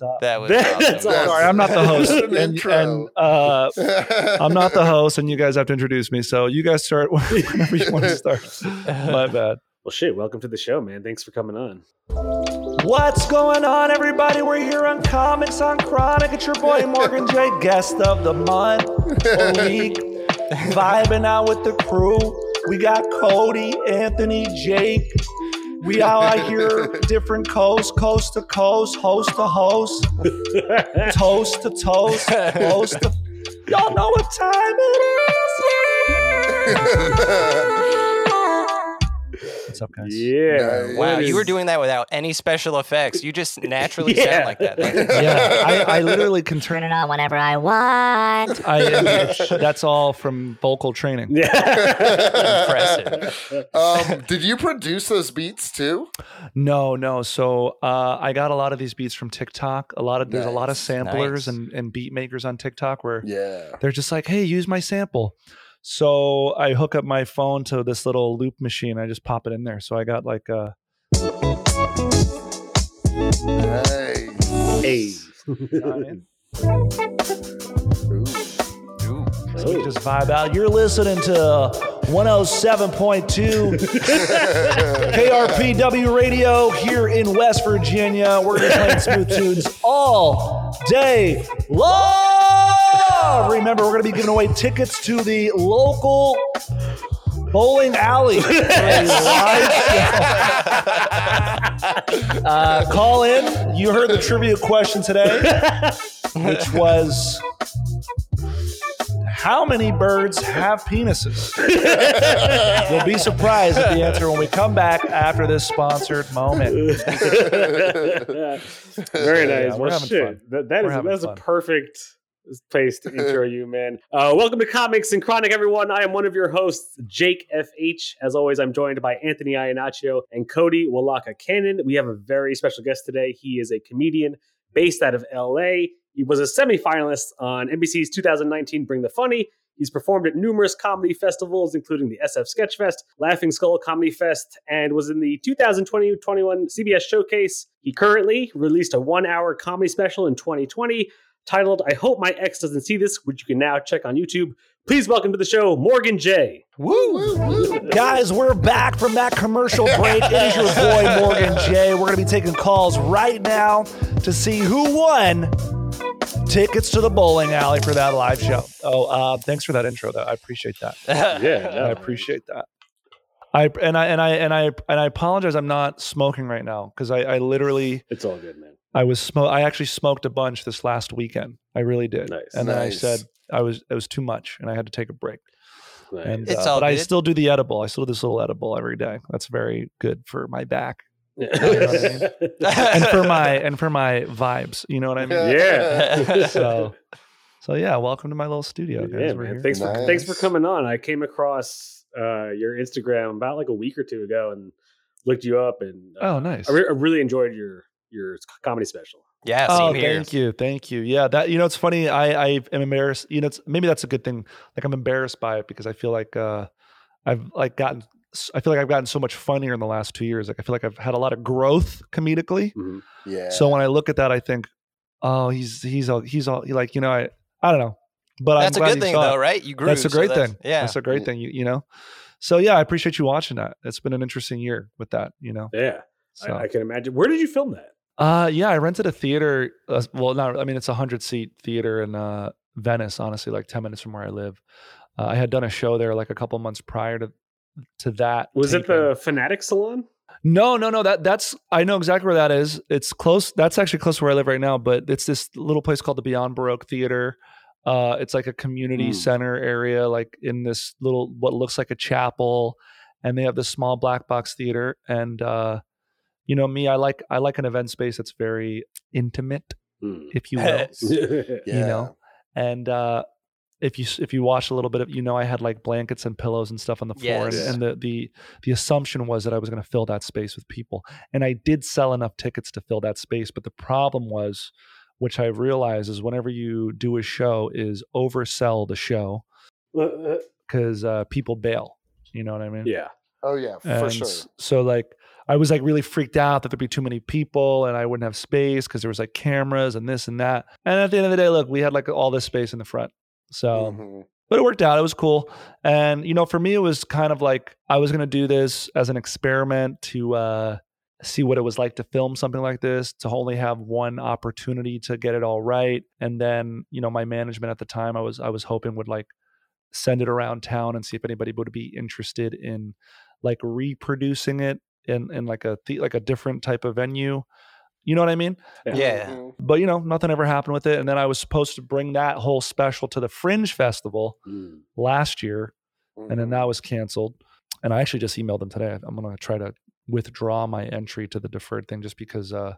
guys, what's up? That was That's awesome. all. Sorry, I'm not the host, an and, and uh, I'm not the host, and you guys have to introduce me. So you guys start whenever you want to start. My bad. Well, shit. Welcome to the show, man. Thanks for coming on. What's going on, everybody? We're here on Comics on Chronic. It's your boy Morgan J, guest of the month or week, vibing out with the crew. We got Cody, Anthony, Jake. We out here, different coast, coast to coast, host to host, toast to toast, host to. Y'all know what time it is. What's up, guys? Yeah. Nice. Wow, what you were doing that without any special effects. You just naturally Yeah. sound like that. Yeah, I, I literally can turn Turn it on whenever I want. I that's all from vocal training. Yeah. Impressive. um, did you produce those beats too? No, no. So uh, I got a lot of these beats from TikTok. A lot of there's a lot of samplers nice. and, and beat makers on TikTok where Yeah. they're just like, hey, use my sample. So I hook up my phone to this little loop machine. I just pop it in there. So I got like uh Nice. hey. Ooh. Ooh. so we just vibe out. You're listening to 107.2 KRPW radio here in West Virginia. We're gonna be playing smooth tunes all day long. Remember, we're gonna be giving away tickets to the local bowling alley. for a live show. uh, call in. You heard the trivia question today, which was how many birds have penises? You'll be surprised at the answer when we come back after this sponsored moment. Very Yeah, nice. we're well, having shit. fun. That, that We're is having that's fun. a perfect place to intro you, man. Uh, welcome to Comics and Chronic, everyone. I am one of your hosts, Jake FH. As always, I'm joined by Anthony Iannaccio and Cody Walaka Cannon. We have a very special guest today. He is a comedian based out of LA. He was a semifinalist on NBC's 2019 Bring the Funny. He's performed at numerous comedy festivals, including the SF Sketchfest, Laughing Skull Comedy Fest, and was in the 2020-21 CBS Showcase. He currently released a one-hour comedy special in 2020 titled "I Hope My Ex Doesn't See This," which you can now check on YouTube. Please welcome to the show Morgan J. Woo, woo, woo. Guys, we're back from that commercial break. It is your boy Morgan J. We're going to be taking calls right now to see who won tickets to the bowling alley for that live show. Oh, uh, thanks for that intro. Though I appreciate that. Yeah, I appreciate that. I and I and I and I and I apologize. I'm not smoking right now because I, I literally it's all good, man. I was smoke. I actually smoked a bunch this last weekend. I really did. Nice. And then I said I was it was too much, and I had to take a break. Nice. And It's uh, all but I still do the edible. I still do this little edible every day. That's very good for my back yeah. and for my and for my vibes. You know what I mean? yeah. So so yeah. Welcome to my little studio, guys. Yeah, man. here. Thanks for thanks for coming on. I came across uh, your Instagram about like a week or two ago and looked you up, and uh, Oh, nice. I, re- I really enjoyed your your comedy special. yeah, Oh, here. thank you, thank you. Yeah, that you know, it's funny. I I am embarrassed. You know, it's maybe that's a good thing. Like I'm embarrassed by it because I feel like uh, I've like gotten. I feel like I've gotten so much funnier in the last two years. Like I feel like I've had a lot of growth comedically. Mhm. Yeah. So when I look at that, I think, oh, he's he's all he's all like you know I I don't know, but That's I'm a glad good thing, saw it. though, right? You grew. That's a so great that's- thing. Yeah. that's a great Yeah. thing. You you know. So yeah, I appreciate you watching that. It's been an interesting year with that. You know. Yeah, So. I, I can imagine. Where did you film that? Uh, yeah, I rented a theater. Uh, well, not. I mean, it's a hundred seat theater in uh, Venice. Honestly, like ten minutes from where I live. Uh, I had done a show there like a couple months prior to to that. Was it the Fanatic Salon? No, no, no. That that's I know exactly where that is. It's close. That's actually close to where I live right now. But it's this little place called the Beyond Baroque Theater. Uh, it's like a community Hmm. center area, like in this little what looks like a chapel, and they have this small black box theater. And uh, you know me, I like I like an event space that's very intimate, Hmm. if you will. Yeah. you know and uh if you if you watch a little bit of you know I had like blankets and pillows and stuff on the floor and, Yes. and the the the assumption was that I was going to fill that space with people and I did sell enough tickets to fill that space but the problem was which I realized is whenever you do a show is oversell the show Uh, because uh, people bail you know what I mean yeah. Oh yeah, for and sure. So like I was like really freaked out that there'd be too many people and I wouldn't have space because there was like cameras and this and that. And at the end of the day, look, we had like all this space in the front. So Mhm. but it worked out. It was cool. And you know, for me it was kind of like I was gonna do this as an experiment to uh see what it was like to film something like this, to only have one opportunity to get it all right. And then, you know, my management at the time I was I was hoping would like send it around town and see if anybody would be interested in like reproducing it in in like a the, like a different type of venue. You know what I mean? Yeah. Mhm. But you know, nothing ever happened with it. And then I was supposed to bring that whole special to the Fringe Festival Mm. last year, and then Mhm. that was canceled. And I actually just emailed them today. I'm going to try to withdraw my entry to the deferred thing just because uh,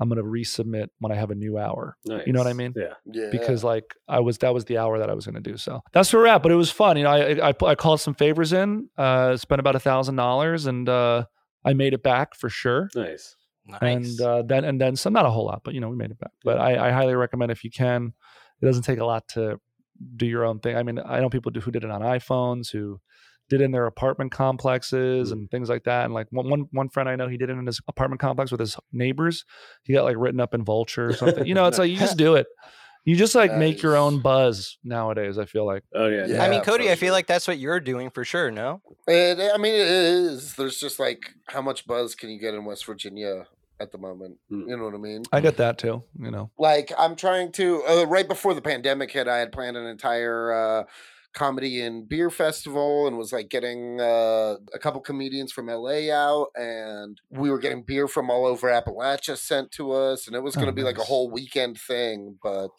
I'm going to resubmit when I have a new hour. Nice. You know what I mean? Yeah. Yeah. Because like I was, that was the hour that I was going to do. So that's where we're at. But it was fun. You know, I I, I called some favors in, uh, spent about a thousand dollars, and uh, I made it back for sure. Nice. Nice. And uh, then and then some, not a whole lot, but you know, we made it back. But I, I highly recommend if you can. It doesn't take a lot to do your own thing. I mean, I know people do, who did it on iPhones, who did in their apartment complexes Mm. and things like that. And like one, one one friend I know, he did it in his apartment complex with his neighbors. He got like written up in Vulture or something. You know, it's like you just do it. You just like make your own buzz nowadays. I feel like. Oh yeah. Yeah. I mean, for Cody, I feel sure. like that's what you're doing for sure. No. It, I mean, it is. There's just like how much buzz can you get in West Virginia at the moment? Mm. You know what I mean? I get that too. You know. Like I'm trying to. Uh, right before the pandemic hit, I had planned an entire. Uh, comedy and beer festival and was like getting uh, a couple comedians from LA out and we were getting beer from all over Appalachia sent to us and it was going to Oh, be like a whole weekend thing but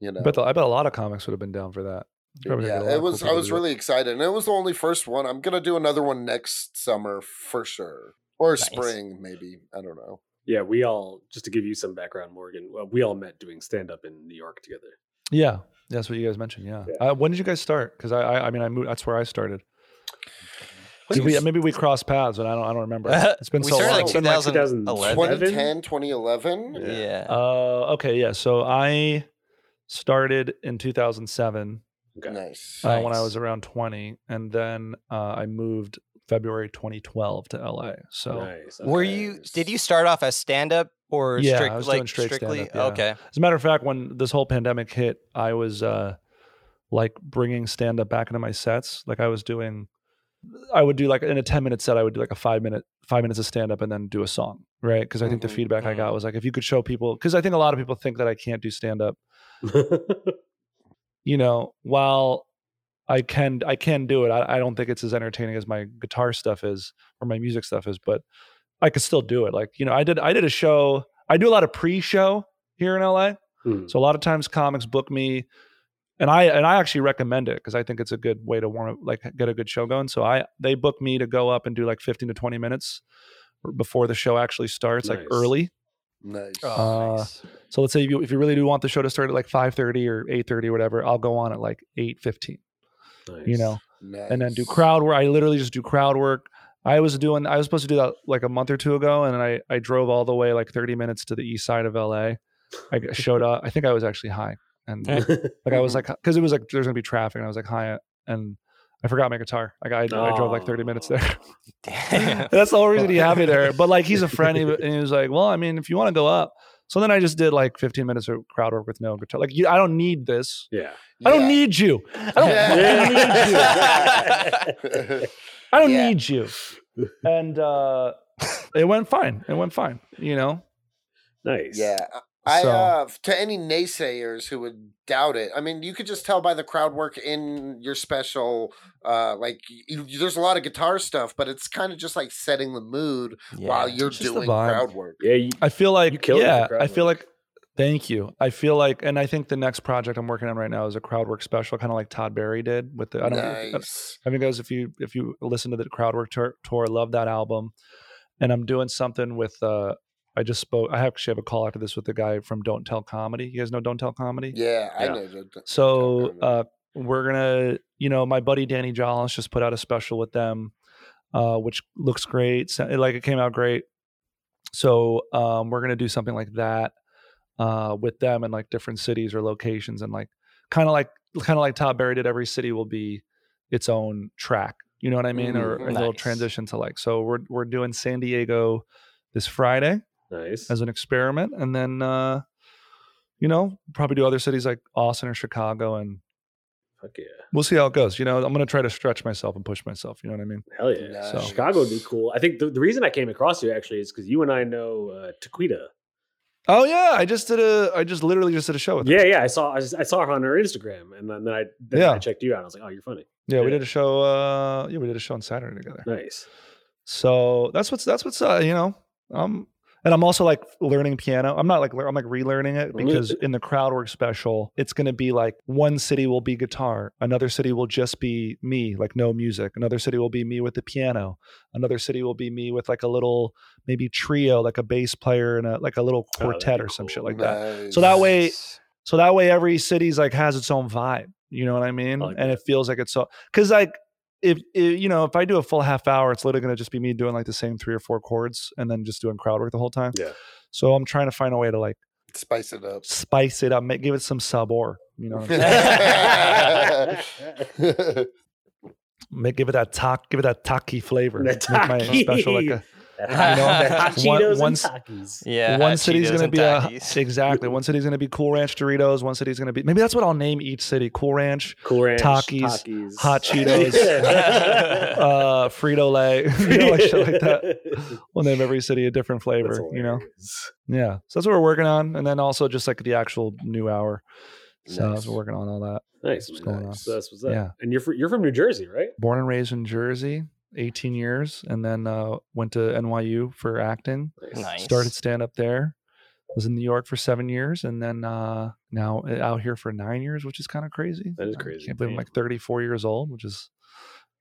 you know I bet, the, I bet a lot of comics would have been down for that. Probably yeah get a lot it of cool was i was to do it. really excited and it was the only first one i'm gonna do another one next summer for sure or Nice. spring maybe i don't know Yeah. We all just to give you some background, Morgan. Well, we all met doing stand up in New York together. Yeah, that's what you guys mentioned. Yeah. Yeah. Uh, when did you guys start? Because I, I, I mean, I moved. That's where I started. What Did do we, maybe we crossed paths, but I don't. I don't remember. It's been we so long. like It's been like 2011. 2011? 2010 2011 Yeah. Uh, okay, yeah. So I started in 2007 Okay. nice uh, when I was around 20, and then uh, I moved February 2012 to LA. So Nice. Were you? Did you start off as stand up or Yeah, strict, I was like doing straight strictly? stand-up, yeah. Okay. As a matter of fact, when this whole pandemic hit, I was uh, like bringing stand up back into my sets. Like I was doing, I would do like in a 10 minute set, I would do like a five minute, five minutes of stand up and then do a song. Right. Because I think Mhm. the feedback I Mhm. got was like, if you could show people, because I think a lot of people think that I can't do stand up, you know, while I can, I can do it. I, I don't think it's as entertaining as my guitar stuff is or my music stuff is, but I could still do it. Like, you know, I did, I did a show, I do a lot of pre show here in LA. Hmm. So a lot of times comics book me and I and I actually recommend it because I think it's a good way to warm like get a good show going. So I they book me to go up and do like 15 to 20 minutes before the show actually starts, like early. nice Oh, Uh, nice. So let's say if you, if you really do want the show to start at like 5:30 or 8:30 or whatever, I'll go on at like 8:15, nice. you know, nice and then do crowd work. I literally just do crowd work. I was doing I was supposed to do that like a month or two ago and I I drove all the way like 30 minutes to the east side of LA. I showed up. I think I was actually high and eh. like I was like, because it was like there's gonna be traffic, and I was like, hi, and I forgot my guitar. Like I, I drove like 30 minutes there. Damn. That's the whole reason he had me there. But like he's a friend, he, and he was like, well, I mean, if you want to go up. So then I just did like 15 minutes of crowd work with no guitar. Like you, I don't need this. yeah. I don't Yeah. need you. I don't fucking need you. I don't Yeah. need you. And uh, it went fine. It went fine. You know. Nice. Yeah. I So- uh to any naysayers who would doubt it. I mean, you could just tell by the crowd work in your special uh like you, there's a lot of guitar stuff, but it's kind of just like setting the mood while you're It's just the doing crowd work. Yeah. You, I feel like You killed it with yeah, I feel like thank you. I feel like and I think the next project I'm working on right now is a crowd work special, kind of like Todd Barry did with the I don't know. nice. I mean guys if you if you listen to the crowd work tour, tour love that album. And I'm doing something with uh I just spoke. I actually have a call after this with the guy from Don't Tell Comedy. You guys know Don't Tell Comedy? Yeah, I Yeah. know. that- that- So uh, we're gonna, you know, my buddy Danny Jolles just put out a special with them, uh, which looks great. Like it came out great. So um, we're gonna do something like that uh, with them in like different cities or locations, and like kind of like kind of like Todd Barry did. Every city will be its own track. You know what I mean? Or Mhm. and they'll transition to like. So we're we're doing San Diego this Friday nice. as an experiment, and then uh, you know probably do other cities like Austin or Chicago, and Fuck yeah. we'll see how it goes. You know, I'm gonna try to stretch myself and push myself. You know what I mean? Hell yeah. So- Chicago would be cool. I think the, the reason I came across you actually is because you and I know uh, Taquita. Oh yeah, I just did a. I just literally just did a show with. her. Yeah, yeah. I saw I saw her on her Instagram, and then, then I then Yeah. I checked you out. I was like, oh, you're funny. yeah, we did a show. Uh, yeah, we did a show on Saturday together. Nice. So that's what's that's what's uh, you know. Um, and I'm also like learning piano. I'm not like I'm like relearning it because in the crowd work special, it's going to be like one city will be guitar, another city will just be me, like no music. Another city will be me with the piano. Another city will be me with like a little maybe trio, like a bass player and a like a little Oh, quartet be or some cool. shit like that. So that way- So that way, every city's like has its own vibe. You know what I mean? I like and that. it feels like it's so because like if, if you know if I do a full half hour, it's literally going to just be me doing like the same three or four chords and then just doing crowd work the whole time. Yeah. So I'm trying to find a way to like spice it up. spice it up, make, give it some sub or you know, what I'm saying? make, give it that talk, give it that taki flavor. That Make my special like a that You hot, know, that hot one- Cheetos once- and Takis. Yeah. one hot city's Cheetos gonna be a exactly one city's gonna be Cool Ranch Doritos. One city's gonna be maybe that's what I'll name each city: Cool Ranch, Cool Ranch, Takis, Takis. Hot Cheetos, uh, Frito Lay, you know, like shit like that. We'll name every city a different flavor, you know. Yeah, so that's what we're working on, and then also just like the actual new hour. So Nice. that's what we're working on all that. Nice. What's going on? So that's what's up. Yeah. And you're fr- you're from New Jersey, right? Born and raised in Jersey, 18 years, and then uh, went to NYU for acting. Nice. Started stand up there. Was in New York for seven years, and then uh, now uh, out here for nine years, which is kind of crazy. That is I crazy. can't believe I'm like 34 years old, which is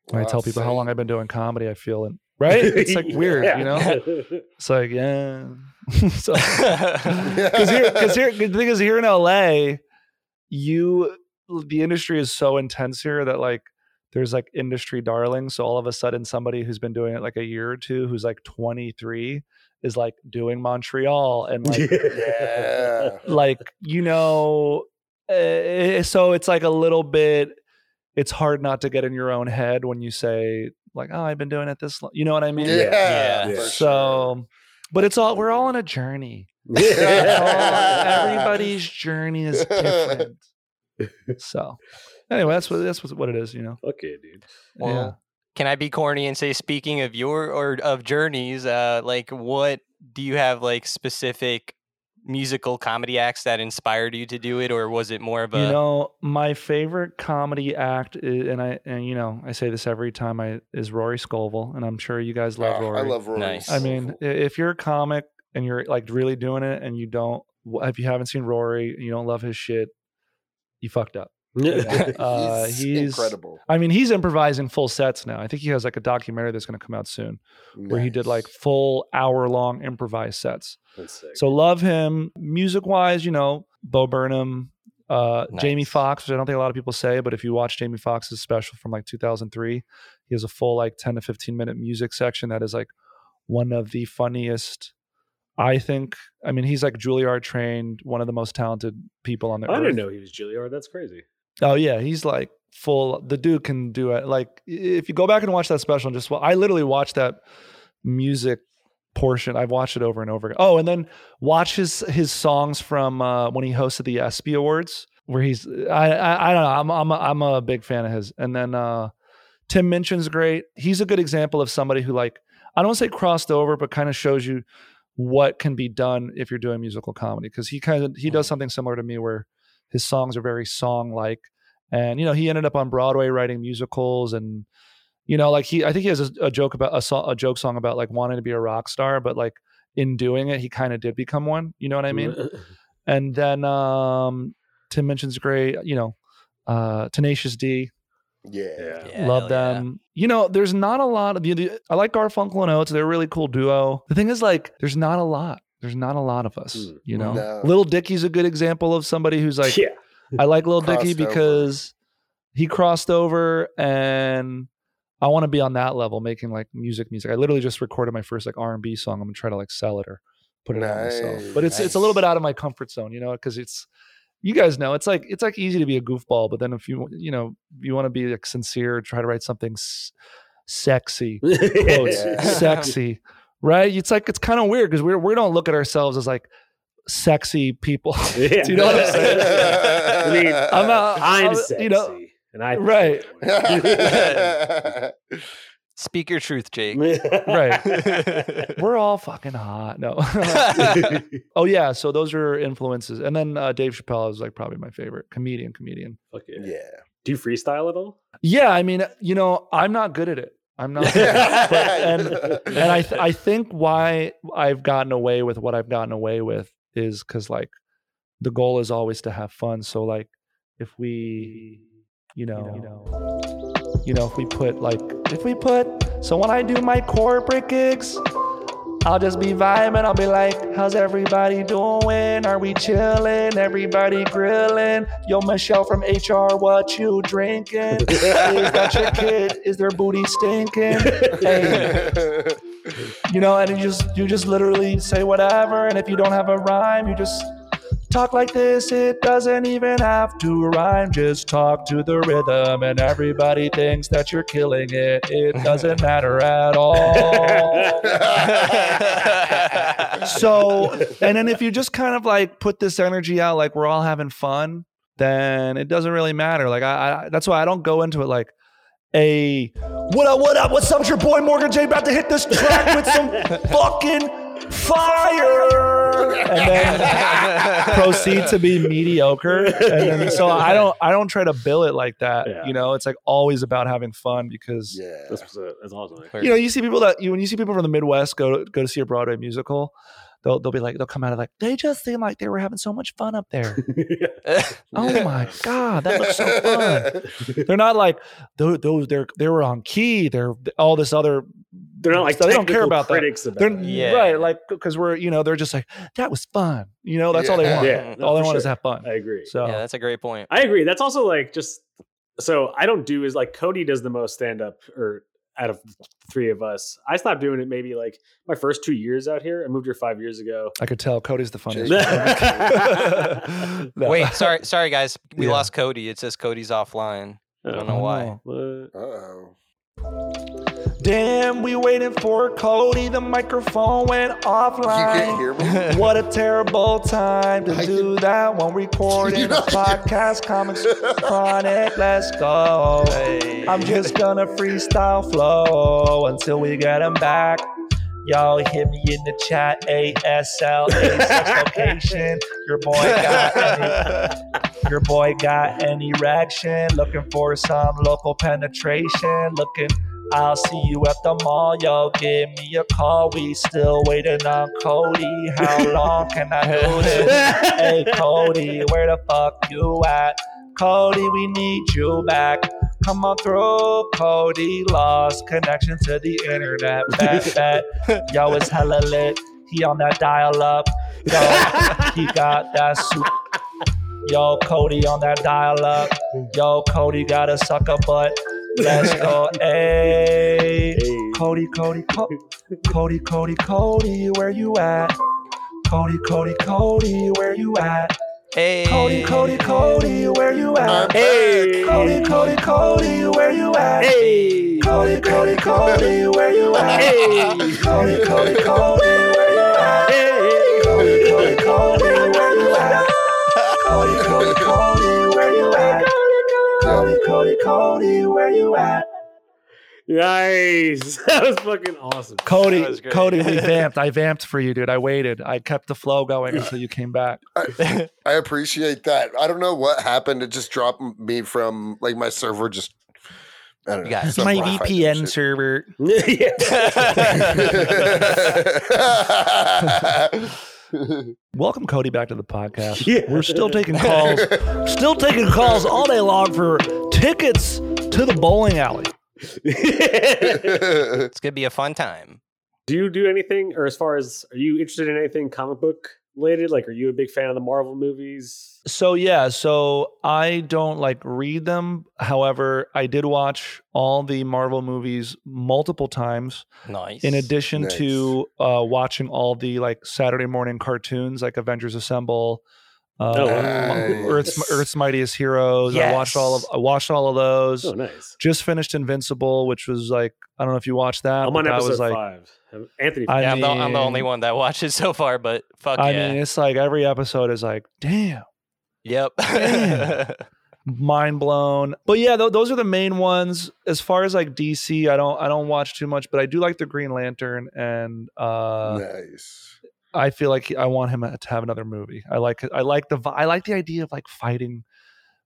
when I tell people how long. I've been doing comedy, I feel it. Right? It's like weird, you know. It's like yeah. so because here, because here, the thing is here in LA, you the industry is so intense here that like there's like industry darlings. So all of a sudden, somebody who's been doing it like a year or two, who's like 23, is like doing Montreal and like Yeah. like you know, uh, so it's like a little bit. It's hard not to get in your own head when you say like, "Oh, I've been doing it this," long. you know what I mean? Yeah. Yeah. for Yeah. sure. So, but it's all we're all on a journey. All- Yeah. everybody's journey is different. so, anyway, that's what that's what, what it is. You know. Okay, dude. Well, yeah. Can I be corny and say, speaking of your or of journeys, uh, like what do you have like specific musical comedy acts that inspired you to do it, or was it more of a You know, my favorite comedy act, is, and I and you know, I say this every time I is Rory Scovel, and I'm sure you guys love Oh, Rory. I love Rory. Nice. I mean, if you're a comic and you're like really doing it, and you don't, if you haven't seen Rory, you don't love his shit, you fucked up. Uh, he's, he's- incredible. I mean, he's improvising full sets now. I think he has like a documentary that's going to come out soon where he did like full hour long improvised sets. So love him. Music wise, you know, Bo Burnham, uh, Jamie Nice. Foxx, which I don't think a lot of people say, but if you watch Jamie Foxx's special from like 2003, he has a full like 10 to 15 minute music section that is like one of the funniest. I think. I mean, he's like Juilliard trained, one of the most talented people on the I earth. didn't know he was Juilliard. That's crazy. Oh yeah, he's like full. The dude can do it. Like if you go back and watch that special, and just well, I literally watched that music portion. I've watched it over and over again. Oh, and then watch his his songs from uh, when he hosted the ESPY Awards, where he's I I, I don't know. I'm I'm a, I'm a big fan of his. And then uh, Tim Minchin's great. He's a good example of somebody who like I don't say crossed over, but kind of shows you what can be done if you're doing musical comedy because he kind of he does something similar to me where his songs are very song like and you know he ended up on broadway writing musicals and you know like he i think he has a, a joke about a, so, a joke song about like wanting to be a rock star but like in doing it he kind of did become one you know what i mean and then um Tim Minchin's great you know uh tenacious d Yeah. yeah. Yeah, love hell yeah. them you know there's not a lot of the, the i like garfunkel and oates they're a really cool duo the thing is like there's not a lot there's not a lot of us. Mm, You know, no. Lil Dicky's a good example of somebody who's like, yeah. I like Lil Dicky Crossed over. because he crossed over and I want to be on that level, making like music, music. I literally just recorded my first like R and B song. I'm gonna try to like sell it or put it out myself. But it's it's a little bit out of my comfort zone, you know, because it's you guys know it's like it's like easy to be a goofball, but then if you you know you want to be like sincere, try to write something s- sexy, quotes, Yeah. sexy, right? It's like it's kind of weird because we we don't look at ourselves as like sexy people. Yeah. Do you know what I'm saying? I mean, I'm not. I'm I'm- sexy, You know, and I Right. Speak your truth, Jake. right. We're all fucking hot. No. oh yeah. So those are influences, and then uh, Dave Chappelle is like probably my favorite comedian. Comedian. Fuck yeah. yeah. Do you freestyle at all? Yeah. I mean, you know, I'm not good at it. I'm not. Good at it. But, and and I th- I think why I've gotten away with what I've gotten away with is because like the goal is always to have fun. So like if we, you know, you know, you know, if we put like if we put so when I do my corporate gigs. I'll just be vibing. I'll be like, how's everybody doing? Are we chilling? Everybody grilling? Yo, Michelle from HR, what you drinking? Is that your kid? Is their booty stinking? Hey, you know, and you just you just literally say whatever, and if you don't have a rhyme, you just talk like this. It doesn't even have to rhyme. Just talk to the rhythm, and everybody thinks that you're killing it. It doesn't matter at all. so, and then if you just kind of like put this energy out, like we're all having fun, then it doesn't really matter. Like I, I that's why I don't go into it like a what up, what up, what's up? It's your boy Morgan J about to hit this track with some fucking fire, and then proceed to be mediocre. And then so I don't I don't try to bill it like that. Yeah. You know, it's like always about having fun because yeah. That's, what's up. that's awesome. you know, you see people that you when you see people from the Midwest go to, go to see a Broadway musical, they'll they'll be like they'll come out of like they just seem like they were having so much fun up there. oh my god, that looks so fun. They're not like those those they're they were on key. They're all this other. They're not like they don't care technical about that. critics about They're. Yeah. right, like because we're you know they're just like that was fun. You know that's all they want. Yeah, no, all they for want is have fun. I agree. So yeah, that's a great point. I agree. That's also like just so I don't do is like Cody does the most stand up or out of the three of us. I stopped doing it maybe like my first two years out here. I moved here five years ago. I could tell Cody's the funniest. No. Wait, sorry, sorry guys, we Yeah. lost Cody. It says Cody's offline. I oh. don't know Oh, why. no. Damn, we waiting for Cody. The microphone went You offline. can't hear me? What a terrible time to I do that when recording a podcast. Comics Chronic, let's go. I'm just gonna freestyle flow until we get him back. Y'all hit me in the chat, ASL, location. Your boy got any, your boy got an erection. Looking for some local penetration. Looking, I'll see you at the mall. Yo, give me a call. We still waiting on Cody. How long can I do this? hey Cody, where the fuck you at? Cody, we need you back. Come on through, Cody. Lost connection to the internet. Bet, bet. Yo, it's hella lit. He on that dial up. Yo, he got that soup. Yo, Cody on that dial up. Yo, Cody got a sucker butt. Let's go. Hey. Cody, Cody, Co- Cody, Cody, Cody, where you at? Cody, Cody, Cody, where you at? Hey, Cody, Cody, Cody, where you at? Hey. Cody, Cody, Cody, where you at? Hey. Cody, Cody, Cody, where you at? Hey. Cody, Cody, Cody, where you at? Cody, Cody, Cody, where you at? Cody, Cody, Cody, where you at? Cody, Cody, Cody, where you at? Nice. That was fucking awesome. Cody, That was. Cody, we vamped. I vamped for you, dude. I waited. I kept the flow going until you came back. I, I appreciate that. I don't know what happened. It just dropped me from like my server. Just I don't know. You My VPN shit. server. Welcome, Cody, back to the podcast. Yeah. We're still taking calls. still taking calls all day long for tickets to the bowling alley. it's gonna be a fun time. Do you do anything, or as far as are you interested in anything comic book related? Like, are you a big fan of the Marvel movies? So yeah, so I don't like read them. However, I did watch all the Marvel movies multiple times. Nice. In addition Nice. to uh, watching all the like Saturday morning cartoons, like Avengers Assemble, uh, Oh, wow. Earth's Earth's Mightiest Heroes. I watched all of Yes. I watched all of those. Oh, nice. Just finished Invincible, which was like I don't know if you watched that. I'm on that episode was like five. Anthony, I yeah, I'm, the, I'm the only one that watches so far, but fuck I yeah. mean, it's like every episode is like, damn, yep. Damn. mind blown. But yeah, th- those are the main ones. As far as like DC, I don't I don't watch too much, but I do like the Green Lantern, and uh, nice. I feel like I want him to have another movie. I like I like the I like the idea of like fighting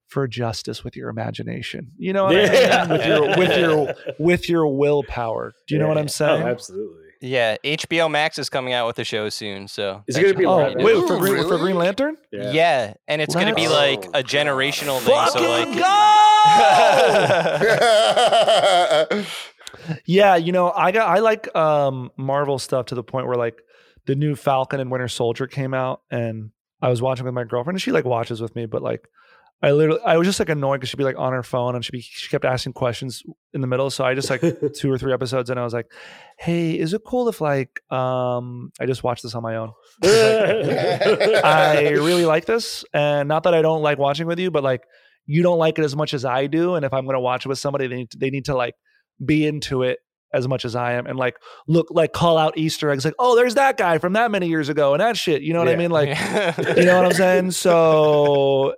for justice with your imagination. You know what I mean? With your with your with your willpower. Do you know what I'm saying? Oh, absolutely. yeah, HBO Max is coming out with a show soon, so Is it gonna be Oh live wait, action? for Green, for Green Lantern? Yeah. and it's gonna be like Oh, a generational thing. Fucking So like, go! Yeah, you know, I got I like um Marvel stuff to the point where like the new Falcon and Winter Soldier came out and I was watching with my girlfriend and she like watches with me, but like I literally I was just like annoyed because she'd be like on her phone and she'd be she kept asking questions in the middle. So I just like two or three episodes and I was like, Hey, is it cool if like um I just watched this on my own? I really like this. And not that I don't like watching with you, but like you don't like it as much as I do. And if I'm gonna watch it with somebody, they need to, they need to like be into it as much as I am and like look like call out Easter eggs like, oh, there's that guy from that many years ago and that shit. You know what I mean? Like you know what I'm saying? So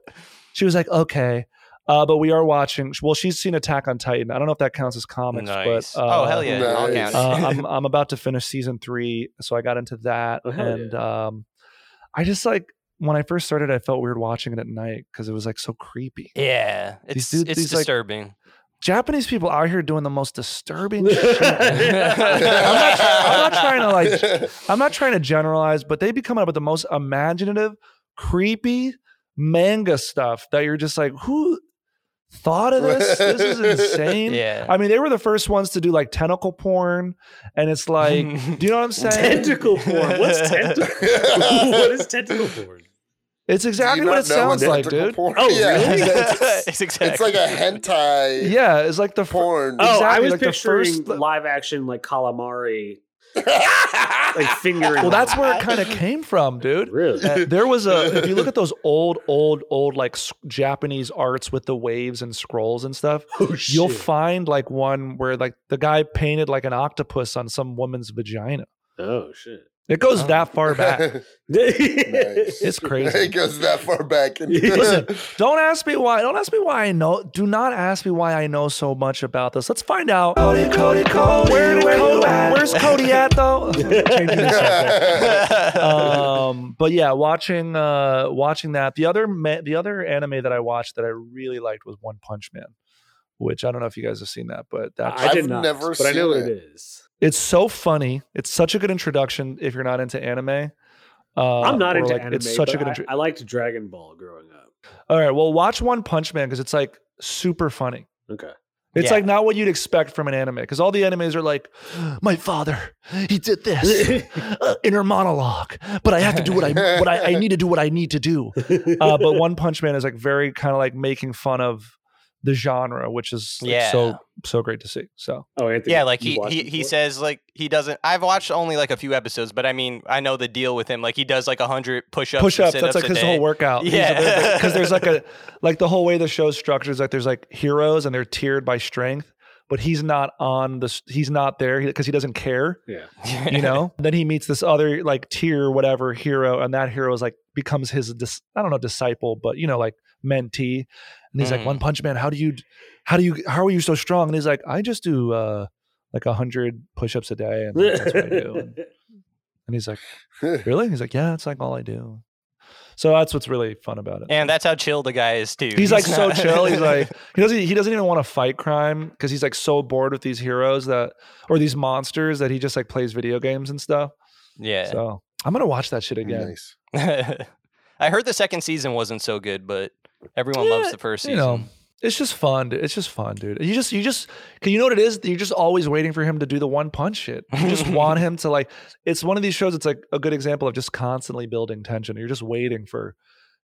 she was like, okay. Uh, but we are watching. Well, she's seen Attack on Titan. I don't know if that counts as comics, nice. but uh, oh hell yeah, I'll Nice. uh. I'm I'm about to finish season three, so I got into that, Oh, and um, I just like when I first started, I felt weird watching it at night because it was like so creepy. yeah, it's dudes- it's these, like- disturbing. Japanese people out here doing the most disturbing shit. I'm, not, I'm not trying to like I'm not trying to generalize, but they be coming up with the most imaginative, creepy manga stuff that you're just like, who thought of this? This is insane. yeah. I mean, they were the first ones to do like tentacle porn, and it's like, do you know what I'm saying? tentacle porn. What's tentacle? what is tentacle porn? It's exactly what it sounds like, dude. porn- Oh, yeah, really? It's, it's exactly. it's like a hentai Yeah, it's like the fir- porn. Oh, I Exactly, was like the picturing first- live action like calamari, like fingering. Well, that's where it kind of came from, dude. really. Uh, there was a if you look at those old, old, old like s- Japanese arts with the waves and scrolls and stuff, Oh, you'll find like one where like the guy painted like an octopus on some woman's vagina. Oh shit. It goes Oh. that far back. It's crazy. it goes that far back. Listen, don't ask me why. Don't ask me why I know. Do not ask me why I know so much about this. Let's find out. Cody, Cody, Cody. Where did Cody, where's Cody at though? Changing the subject. um, but yeah, watching uh, watching that. The other ma- the other anime that I watched that I really liked was One Punch Man, which I don't know if you guys have seen that, but that's I did I've not, never but I know what seen it is. It's so funny. It's such a good introduction if you're not into anime. Uh, I'm not into like, anime. It's such a but good. I, I liked Dragon Ball growing up. All right, well, watch One Punch Man because it's like super funny. Okay. It's Yeah. like not what you'd expect from an anime because all the animes are like, my father, he did this uh, inner monologue, but I have to do what I what I, I need to do what I need to do. Uh, but One Punch Man is like very kind of like making fun of the genre, which is like, Yeah. so so great to see. So oh, Anthony. yeah, like he he, he says like he doesn't. I've watched only like a few episodes, but I mean I know the deal with him. Like he does like a hundred push-ups. push and ups, that's like his day. whole workout. Yeah. because there's like a like the whole way the show's structured is like there's like heroes and they're tiered by strength, but he's not on the he's not there because he doesn't care. Yeah. you know then he meets this other like tier whatever hero and that hero is like becomes his dis- i don't know disciple but you know like mentee and he's like Mhm. one punch man how do you how do you how are you so strong and he's like i just do uh like a hundred push-ups a day and like, that's what i do and, and he's like really he's like yeah it's like all i do so that's what's really fun about it and that's how chill the guy is too. He's like so not- chill. He's like he doesn't he doesn't even want to fight crime because he's like so bored with these heroes that or these monsters that he just like plays video games and stuff. yeah. So I'm gonna watch that shit again. Nice. I heard the second season wasn't so good, but everyone Yeah, loves the first you season. know, It's just fun. Dude. It's just fun, dude. You just, you just, cause you know what it is? You're just always waiting for him to do the one punch shit. You just want him to like. It's one of these shows. It's like a good example of just constantly building tension. You're just waiting for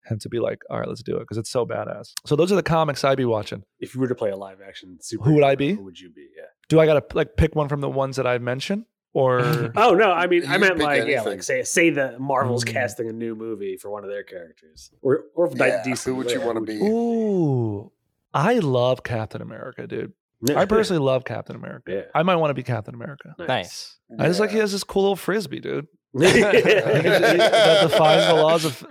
him to be like, all right, let's do it because it's so badass. So those are the comics I'd be watching. If you were to play a live action super, Who would I be? Who would you be? Yeah. Do I gotta like pick one from the ones that I've mentioned, or Oh no, I mean, I meant pick like yeah, like say say the Marvel's Mm. casting a new movie for one of their characters, or or if Yeah, DC. who would you yeah, wanna be? ooh, I love Captain America, dude. I personally love Captain America. Yeah. I might want to be Captain America. Nice. I just like he has this cool little frisbee, dude. that defines the laws of-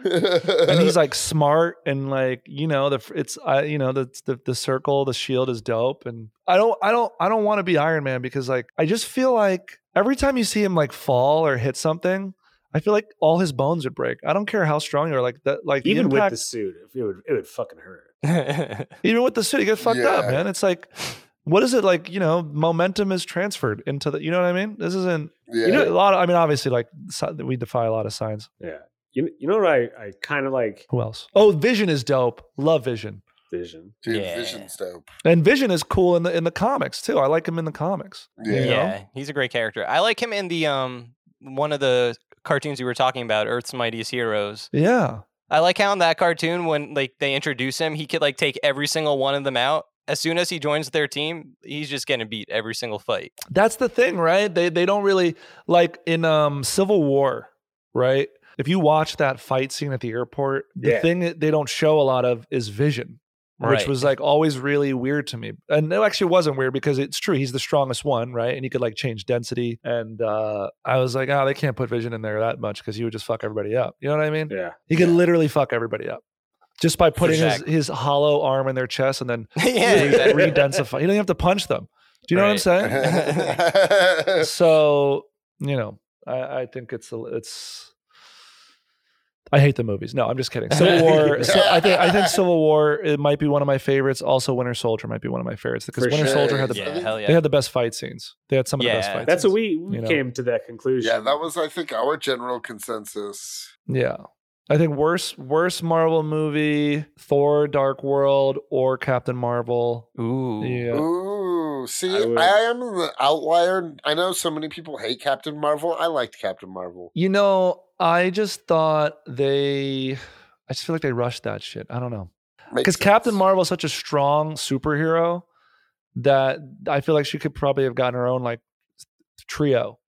and he's like smart and like you know the it's I you know the, the the circle the shield is dope and I don't I don't I don't want to be Iron Man because like I just feel like every time you see him like fall or hit something I feel like all his bones would break. I don't care how strong you are like that like Even the with the suit, it would it would fucking hurt. even with the suit you get fucked up man. It's like what is it like you know momentum is transferred into the you know what I mean? This isn't yeah. you know a lot of, I mean obviously like we defy a lot of signs. Yeah. You you know what I I kind of like? Who else? Oh Vision is dope. Love Vision Vision. Dude, Yeah. Vision's dope. And Vision is cool in the in the comics too. I like him in the comics. Yeah. You know? Yeah, he's a great character. I like him in the um one of the cartoons you were talking about, Earth's Mightiest Heroes. Yeah. I like how in that cartoon when like they introduce him, he could like take every single one of them out. As soon as he joins their team, he's just getting beat every single fight. That's the thing, right? They they don't really like in um Civil War, right? If you watch that fight scene at the airport, the Yeah. thing that they don't show a lot of is Vision. Which was like always really weird to me. And it actually wasn't weird because it's true. He's the strongest one, right? And he could like change density. And uh I was like, oh, they can't put Vision in there that much because he would just fuck everybody up. You know what I mean? Yeah. He could literally fuck everybody up. Just by putting his, his hollow arm in their chest and then yeah, re- exactly. re-densify. You don't even have to punch them. Do you know what I'm saying? so you know, I, I think it's a, it's. I hate the movies. No, I'm just kidding. Civil War. so I think I think Civil War it might be one of my favorites. Also, Winter Soldier might be one of my favorites because For Winter sure. Soldier had the yeah, hell yeah. they had the best fight scenes. They had some of the best Yeah. fight That's scenes. what we, we you know. came to that conclusion. yeah, that was, I think, our general consensus. Yeah. I think worst worst Marvel movie, Thor: Dark World or Captain Marvel. Ooh. Yeah. Ooh, see, I I, am the outlier. I know so many people hate Captain Marvel. I liked Captain Marvel. You know, I just thought they I just feel like they rushed that shit. I don't know. Because Captain sense. Marvel is such a strong superhero that I feel like she could probably have gotten her own like trio.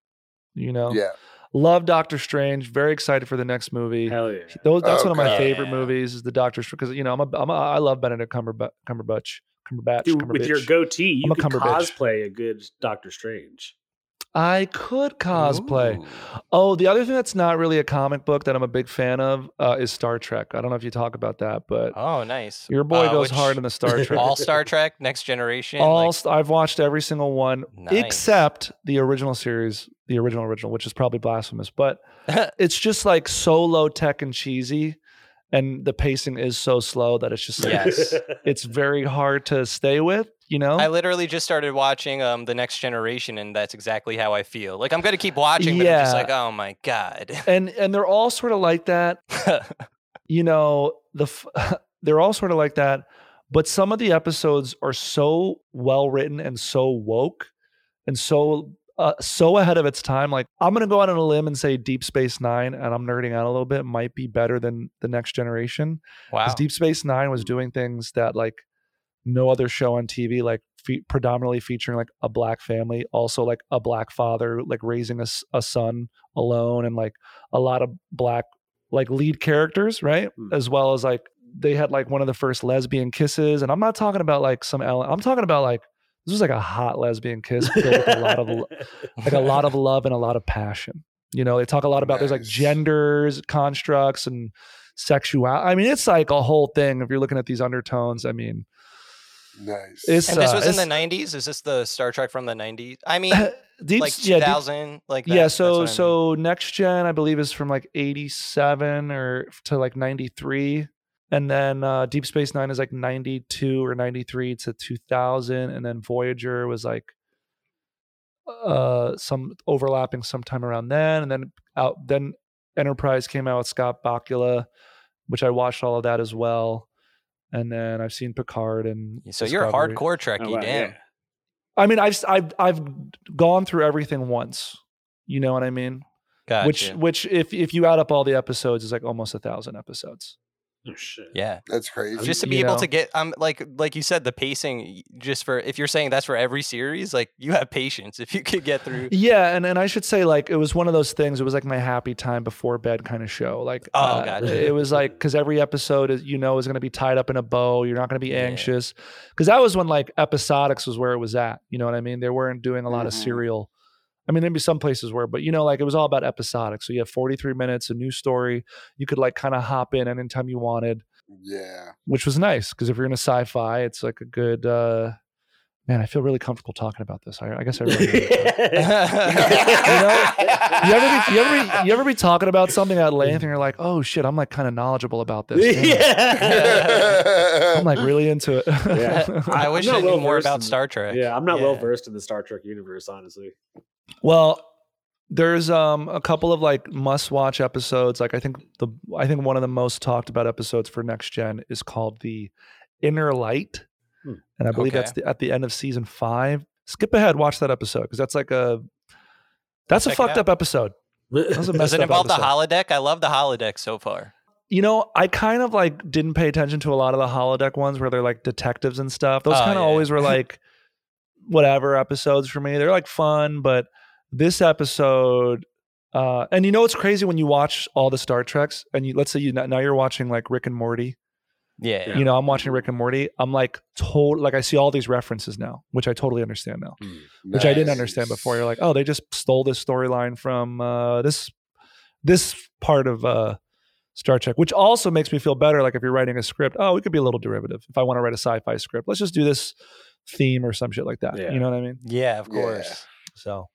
You know? Yeah, Love Doctor Strange. Very excited for the next movie. Hell yeah. Those, that's one of my Okay. favorite movies is the Doctor Strange because you know I'm a, I'm a I love Benedict Cumberbatch Cumberbatch Cumberbatch Dude, with your goatee, you I'm a could Cumberbitch. cosplay a good Doctor Strange. I could cosplay. Ooh. Oh, the other thing that's not really a comic book that I'm a big fan of uh, is Star Trek. I don't know if you talk about that, but Oh, nice. your boy Uh, goes which- hard in the Star Trek. All Star Trek, Next Generation. All like- st- I've watched every single one Nice. except the original series, the original original, which is probably blasphemous, but it's just like so low tech and cheesy, and the pacing is so slow that it's just like Yes. it's very hard to stay with. You know, I literally just started watching um the Next Generation, and that's exactly how I feel. Like I'm gonna keep watching, but I'm just Yeah. like, oh my god. and and they're all sort of like that. you know the f- they're all sort of like that but some of the episodes are so well written and so woke and so uh, so ahead of its time like i'm going to go out on a limb and say deep space 9 and i'm nerding out a little bit might be better than the next generation wow. because deep space 9 was doing things that like no other show on tv like fe- predominantly featuring like a black family also like a black father like raising a, a son alone and like a lot of black like lead characters right Hmm. as well as like they had like one of the first lesbian kisses and i'm not talking about like some Ellen, i'm talking about like this was like a hot lesbian kiss filled with a lot of like a lot of love and a lot of passion you know they talk a lot about there's like genders constructs and sexual i mean it's like a whole thing if you're looking at these undertones i mean nice. it's and this uh, was in the '90s. Is this the Star Trek from the '90s? I mean, deep like yeah, deep- 2000, like that. yeah That's so I mean. so next gen i believe is from like 87 or to like 93 and then uh deep space nine is like 92 or 93 to 2000 and then voyager was like uh some overlapping sometime around then and then out then enterprise came out with scott bakula which i watched all of that as well and then I've seen Picard and So you're a hardcore Trekkie, Oh, wow, damn. yeah. I mean, I've I've I've gone through everything once. You know what I mean? Gotcha. Which which if if you add up all the episodes, is like almost a thousand episodes. Oh shit. yeah. That's crazy. Just to be you able know. to get um like like you said the pacing just for if you're saying that's for every series like you have patience if you could get through Yeah, and, and I should say like it was one of those things. It was like my happy time before bed kind of show. Like Oh, uh, gotcha. it was like because every episode is you know is going to be tied up in a bow. You're not going to be Yeah. anxious because that was when like episodics was where it was at. You know what I mean? They weren't doing a lot of Mhm. serial. I mean, maybe some places were, but you know, like it was all about episodic. So you have 43 minutes, a new story. You could like kind of hop in anytime you wanted, yeah. which was nice because if you're in a sci-fi, it's like a good. uh Man, I feel really comfortable talking about this. I, I guess I really. do. you ever be, you ever be, you ever be talking about something at length and you're like, oh shit, I'm like kind of knowledgeable about this. Yeah. I'm like really into it. Yeah. I wish I knew well more about in- Star Trek. Yeah, I'm not well versed in the Star Trek universe, honestly. Well, there's um a couple of like must watch episodes. Like I think the I think one of the most talked about episodes for next gen is called the Inner Light, Hmm. and I believe Okay. that's the, at the end of season five. Skip ahead, watch that episode because that's like a that's a fucked up episode. That a Does it involve the holodeck? I love the holodeck so far. You know, I kind of like didn't pay attention to a lot of the holodeck ones where they're like detectives and stuff. Those Oh, kind of yeah. always were like whatever episodes for me. They're like fun, but this episode uh and you know what's crazy when you watch all the Star Treks and you let's say you now you're watching like Rick and Morty. Yeah. Yeah. You know, I'm watching Rick and Morty. I'm like told like I see all these references now, which I totally understand now. Which I didn't understand before. You're like, "Oh, they just stole this storyline from uh this this part of uh Star Trek, which also makes me feel better. Like if you're writing a script, oh, it could be a little derivative. If I want to write a sci-fi script, let's just do this theme or some shit like that. Yeah. You know what I mean? Yeah, of Yeah. course. So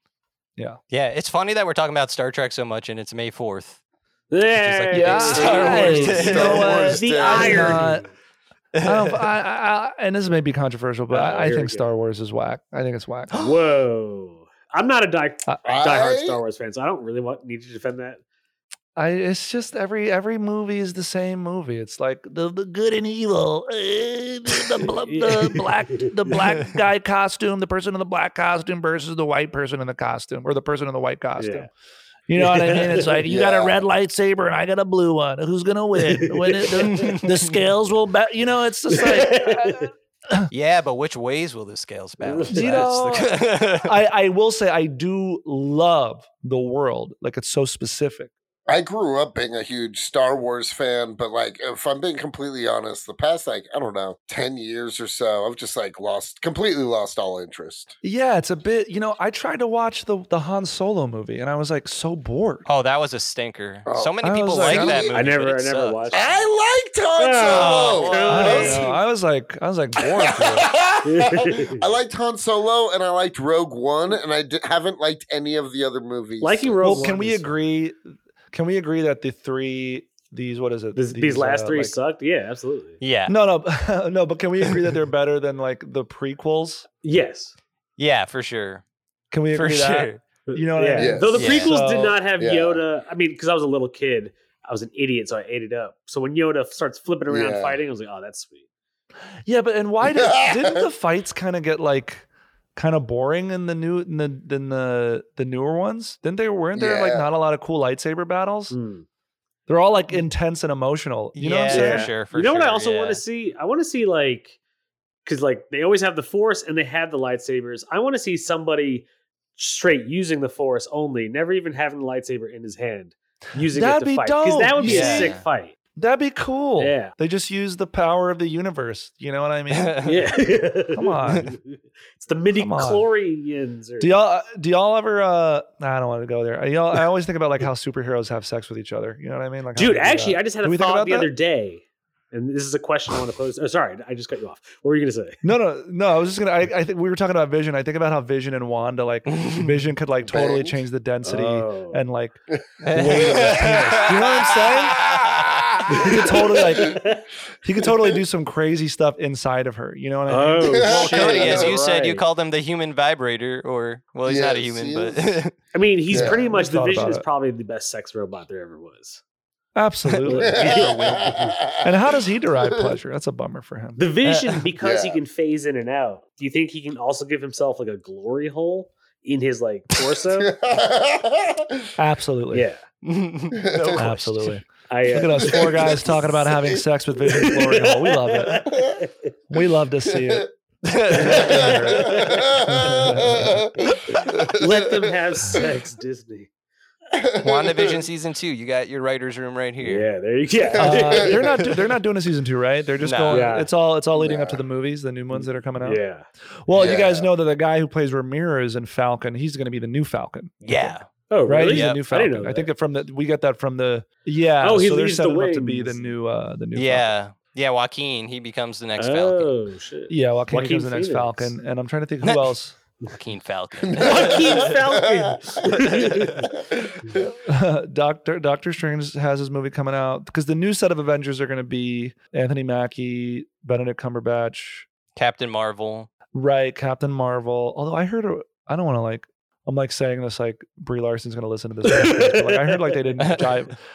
Yeah, yeah. it's funny that we're talking about Star Trek so much and it's May 4th. Yeah, like Yeah, Star Wars hey, Day. you uh, know? The Day. iron. I don't, I, I, I, and this may be controversial, but Oh, I, I here we think. Star Wars is whack. I think it's whack. Whoa. I'm not a die, I- uh, diehard I- Star Wars fan, so I don't really want need to defend that. I it's just every every movie is the same movie. It's like the, the good and evil, uh, the, bl- the black the black guy costume, the person in the black costume versus the white person in the costume, or the person in the white costume. Yeah. You know what I mean? It's like you got a red lightsaber and I got a blue one. Who's gonna win? When it, the, the scales will bet. You know, it's just like yeah, but which ways will the scales balance? You know, the- I, I will say I do love the world. Like it's so specific. I grew up being a huge Star Wars fan, but like, if I'm being completely honest, the past like I don't know, ten years or so, I've just like lost completely lost all interest. Yeah, it's a bit. You know, I tried to watch the the Han Solo movie and I was like so bored. oh, that was a stinker. Oh. so many I people like like, that I movie. I never, but I never sucked. watched. I liked Han Oh, Solo. I, Cody. I was like, I was like bored. through it. I liked Han Solo and I liked Rogue One, and I d- haven't liked any of the other movies. Liking Rogue Well, can we is- agree? Can we agree that the three these what is it? This, these last uh, three like- sucked. Yeah, absolutely. Yeah, No, no, no. But can we agree that they're better than like the prequels? Yes, yeah, for sure, Can we for agree that? sure. You know what I yeah. mean? Yes. Though the Yeah. prequels did not have Yeah. Yoda. I mean, because I was a little kid, I was an idiot, so I ate it up. So when Yoda starts flipping around Yeah. fighting, I was like, "Oh, that's sweet." Yeah, but and why did didn't the fights kind of get like kind of boring in the new in the in the the newer ones? Didn't they weren't there like not a lot of cool lightsaber battles? Mm. They're all like intense and emotional. You know what I'm saying? for sure. For you know what I sure, also want to see? I want to see like because like they always have the Force and they have the lightsabers. I want to see somebody straight using the Force only, never even having the lightsaber in his hand, using That'd it be to fight. Because that would be Yeah. a sick fight. That'd be cool. Yeah. They just use the power of the universe. You know what I mean? Yeah, Come on. it's the midi Come chlorians. Or, Do y'all do y'all ever uh I don't want to go there. Y'all I always think about like how superheroes have sex with each other. You know what I mean? Like Dude, actually. I just had a thought the that? other day, and this is a question I want to pose. Oh, sorry, I just cut you off. What were you gonna say? No, no, no. I was just gonna. I, I think we were talking about Vision. I think about how Vision and Wanda, like Vision, could like totally change the density Oh. and like. You know what I'm saying? He could totally like he could totally do some crazy stuff inside of her. You know what I mean? Oh, Well, Shit, Cody, as you right. said, you called him the human vibrator, or well, he's not a human, but I mean, he's Yeah. pretty much the Vision is it. probably the best sex robot there ever was. Absolutely. and how does he derive pleasure? That's a bummer for him. The uh, vision, because he can phase in and out. Do you think he can also give himself like a glory hole in his like torso? Absolutely. yeah, no. Absolutely. I. Look at us four guys talking about having sex with Vision Glory Hole. We love it. We love to see it. Let them have sex, Disney. WandaVision season two. You got your writer's room right here. Yeah, there you go. Uh, they're not. They're not doing a season two, right? They're just No. going. Yeah. It's all. It's all leading up to the movies, the new ones that are coming out. yeah. Well, you guys know that the guy who plays Ramirez in Falcon, he's going to be the new Falcon, Yeah. Oh, right? really? He's Yep. the new I Falcon. didn't know I, think that. that from the we got that from the yeah. Oh, he so they're leaves the setting up to be the new uh the new Falcon. Yeah. Yeah. Joaquin. He becomes the next Falcon. Oh shit. Yeah, Joaquin, Joaquin becomes the next Phoenix. Falcon, and I'm trying to think who else. Joaquin Falcon. Joaquin Falcon. Doctor Doctor Strange has his movie coming out because the new set of Avengers are going to be Anthony Mackie, Benedict Cumberbatch, Captain Marvel. right? Captain Marvel. Although I heard, I don't want to like, I'm like saying this like Brie Larson's going to listen to this. podcast, but, like I heard like they didn't jive.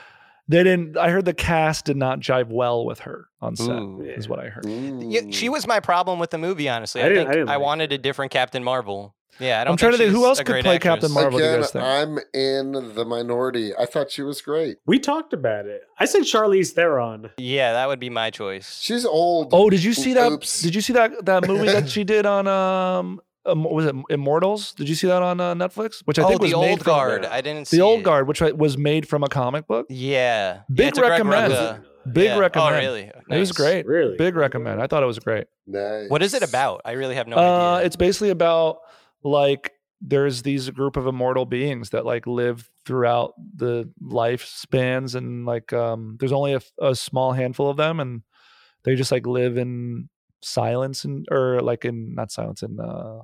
They didn't. I heard the cast did not jive well with her on set. Ooh. Is what I heard. Yeah, she was my problem with the movie, honestly. I I, think I I, like wanted her. a different Captain Marvel. Yeah, I don't I'm trying to think who else could play actress. Captain Marvel. Again, guys think? I'm in the minority. I thought she was great. we talked about it. I said Charlize Theron. Yeah, that would be my choice. She's old. Oh, did you see that? Did you see that that movie that she did on um, um what was it Immortals? Did you see that on uh, Netflix? Which I oh, think was the made old from- guard. I didn't see The old it. guard, which was made from a comic book. Yeah. Big yeah, it's a Greg recommend. Big Yeah. recommend. Oh, really? It was great. Really? Big recommend. I thought it was great. Nice. What is it about? I really have no uh, idea. it's basically about like there's these group of immortal beings that like live throughout the lifespans and like um there's only a small handful of them and they just like live in silence and or like in not silence in uh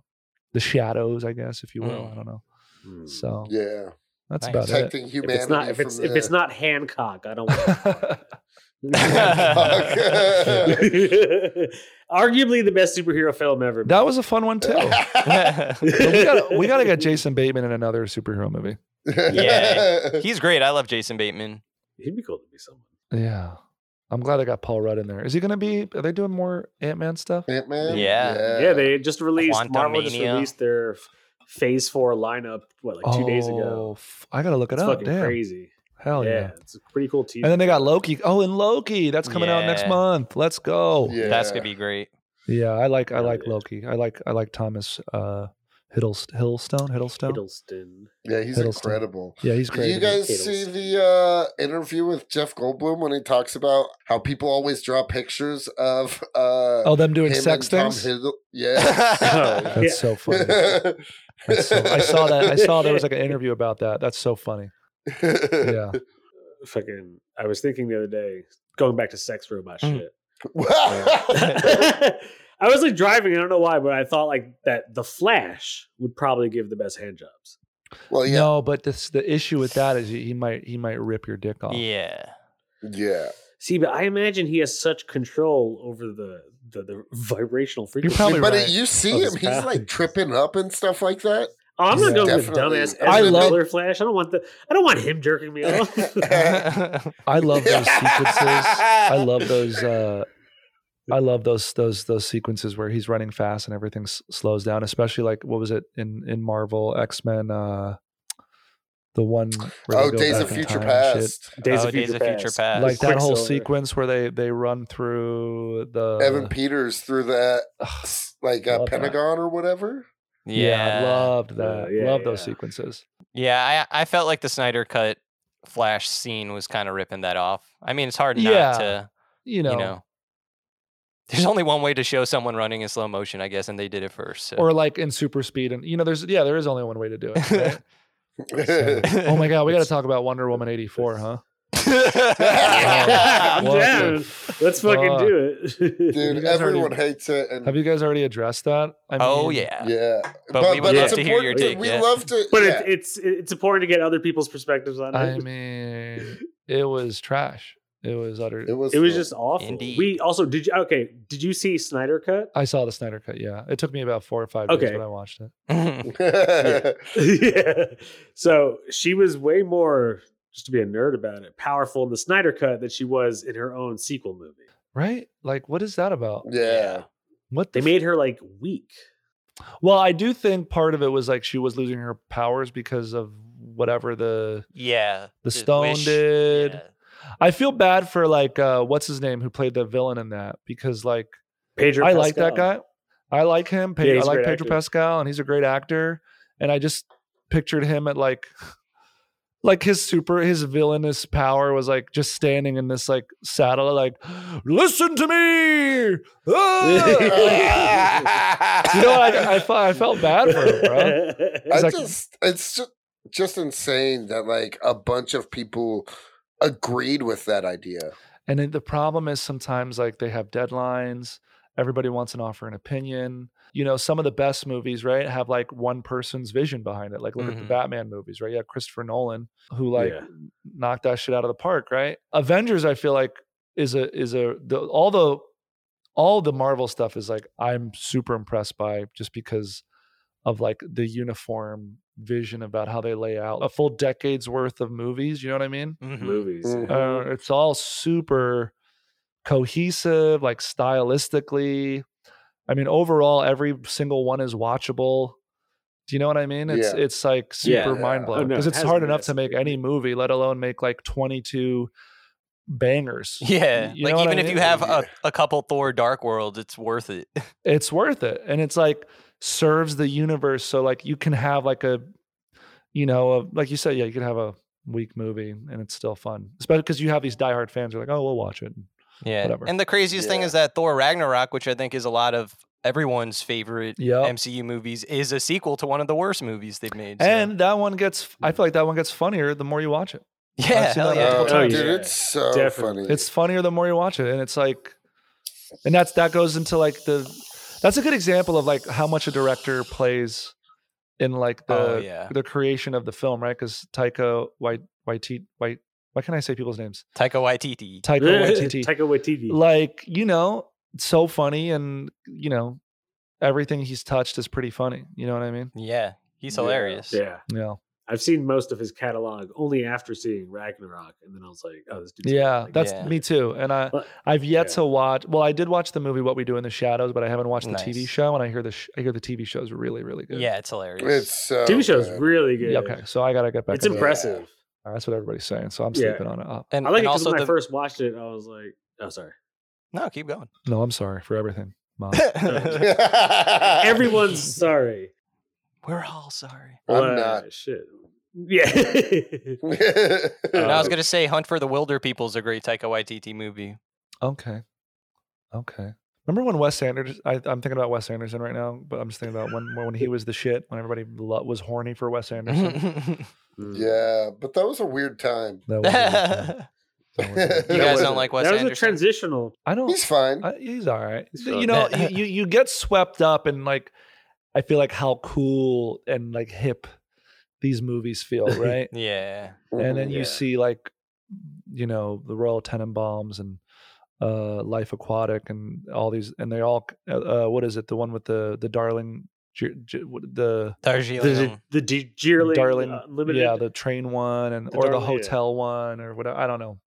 the shadows i guess if you will Mm. i don't know Hmm. so Yeah. that's Nice. about it Protecting If humanity. it's not if it's the... if it's not Hancock, I don't want Arguably the best superhero film ever. that was a fun one too we gotta we gotta get jason bateman in another superhero movie Yeah. He's great. I love Jason Bateman. He'd be cool to be someone. yeah i'm glad I got paul rudd in there is he gonna be are they doing more ant-man stuff Ant-Man? Yeah. Yeah, they just released Marvel just released their Phase Four lineup. What like two days ago? Oh, f- I gotta look it It's up. fucking Damn. crazy. Hell yeah. yeah, it's a pretty cool teaser. And then they got Loki. Oh, and Loki. That's coming out next month. Let's go. Yeah, Yeah. That's gonna be great. Yeah, I like I like yeah. Loki. I like I like Thomas uh Hiddlest- Hiddlestone. Hiddlestone. Hiddleston. Yeah, he's Hiddleston. incredible. Yeah, he's Did great. you guys see the uh, interview with Jeff Goldblum when he talks about how people always draw pictures of uh, oh, them doing sex and things? Hiddle- Yeah. Oh, That's yeah. so funny. That's so, I saw that. I saw there was like an interview about that. That's so funny. Yeah. Fucking. I was thinking the other day, going back to sex robot Mm. shit. I was like driving. I don't know why, but I thought like that the Flash would probably give the best hand jobs. well, yeah, No, but this, the issue with that is he he might he might rip your dick off. Yeah. yeah. See, but I imagine he has such control over the the, the vibrational frequency. probably but right. you see him, he's powers. like tripping up and stuff like that. Oh, I'm not Yeah. going with Definitely. dumbass I love- Miller Flash. I don't want the. I don't want him jerking me off. I love those sequences. I love those. Uh, I love those those those sequences where he's running fast and everything s- slows down. Especially like what was it in in Marvel X Men? Uh, the one. Where they Oh, go Days of Future time and shit. Past. Days Oh, of Days Future of Future Past. Past. Like that whole sequence where they they run through the Evan Peters through that, like uh, Love that. Pentagon or whatever. yeah, yeah. loved that. yeah, loved those yeah. sequences. Yeah, I I felt like the Snyder cut Flash scene was kind of ripping that off. I mean, it's hard Yeah, not to, You know, you know. There's only one way to show someone running in slow motion, I guess, and they did it first. So. or like in super speed, and you know, there's yeah, there is only one way to do it. right? So- oh my god, we got to talk about Wonder Woman eighty four, huh? I'm down. Let's fucking fuck? do it. Dude, You guys already- everyone hates it. And Have you guys already addressed that? I oh yeah. yeah, But we would love to hear your take, We yeah. love to, but yeah. it, it's it's important to get other people's perspectives on it. I mean, it was trash. It was utter. it was. it was just awful. Indeed. We also did you okay? Did you see Snyder cut? I saw the Snyder cut. Yeah, it took me about four or five days, Okay. but I watched it. yeah. So she was way more just to be a nerd about it, powerful in the Snyder cut that she was in her own sequel movie. Right? Like, what is that about? yeah. What They the made her like weak. Well, I do think part of it was like she was losing her powers because of whatever the yeah. the stone wish- did. yeah. I feel bad for like uh what's his name who played the villain in that because like Pedro I like that guy. I like him. Pe- Yeah, I like Pedro actor. Pascal and he's a great actor. And I just pictured him at like like his super his villainous power was like just standing in this like saddle like listen to me Ah! you know what I, I, I felt bad for him bro I like- just it's just, just insane that like a bunch of people agreed with that idea. And the problem is sometimes like they have deadlines. Everybody wants an offer an opinion. You know, some of the best movies, right, have like one person's vision behind it. Like look at the Mhm. Batman movies, right? Have Christopher Nolan who like Yeah. knocked that shit out of the park, right? Avengers, I feel like is a is a the, all the all the Marvel stuff is like I'm super impressed by just because of like the uniform vision about how they lay out a full decade's worth of movies. You know what I mean? Mhm. movies. Mhm. uh, it's all super cohesive like stylistically i mean overall every single one is watchable do you know what i mean it's Yeah. it's like Yeah. super mind Oh, blowing no, because it it's has hard enough to make any movie let alone make like 22 bangers Yeah. You like know what even I if you have a, a couple Thor Dark Worlds, it's worth it. it's worth it and it's like serves the universe so like you can have like a you know a, like you said yeah you could have a weak movie and it's still fun especially because you have these diehard fans who are like oh we'll watch it Yeah. Whatever. And the craziest thing is that Thor Ragnarok, which I think is a lot of everyone's favorite Yep. MCU movies, is a sequel to one of the worst movies they've made. so- And that one gets, I feel like that one gets funnier the more you watch it. yeah, hell yeah. multiple Oh, dude, yeah. it's so Definitely. funny. It's funnier the more you watch it. And it's like, and that's, that goes into like the, that's a good example of like how much a director plays in like the, Oh, yeah. the creation of the film, right? Because Taika White, Waititi, White, why can't I say people's names? Taika Waititi. Taika Waititi. Taika Waititi. like, you know, so funny and, you know, everything he's touched is pretty funny. You know what I mean? Yeah, he's Yeah. hilarious. yeah. Yeah. I've seen most of his catalog only after seeing Ragnarok, and then I was like, "Oh, this dude's Yeah, like, that's Yeah. me too. And I, But- I've yet yeah. to watch. Well, I did watch the movie What We Do in the Shadows, but I haven't watched the TV show. And I hear the sh- I hear the TV show is really really good. Yeah, it's hilarious. It's so TV show's good. really good. Yeah, okay, so I gotta get back. it's into that. impressive. Uh, That's what everybody's saying. So I'm Yeah. sleeping on it. Uh, and, I like and it because also when the I first watched it, I was like, "Oh, sorry." no, keep going. no, I'm sorry for everything, Mom. Everyone's sorry. We're all sorry. I'm Uh, not. Shit. Yeah. No, I was Uh, gonna say Hunt for the Wilderpeople is a great Taika Waititi movie. okay, okay. Remember when Wes Anderson? I, I'm thinking about Wes Anderson right now, but I'm just thinking about when when he was the shit. When everybody lo- was horny for Wes Anderson. mm. yeah, but that was a weird time. That was a good time. you That was a guys don't like Wes That was a transitional. I don't. He's fine. I, he's all right. He's you know, you, you you get swept up in like, I feel like how cool and like hip these movies feel, right? yeah. and then Yeah. you see like, you know, the Royal Tenenbaums and uh Life Aquatic and all these, and they all, uh, uh what is it? The one with the the darling, Gi- Gi- what- the The the D- darling, uh, limited. yeah, the train one and The or the Darling, yeah. hotel one or whatever. I don't know.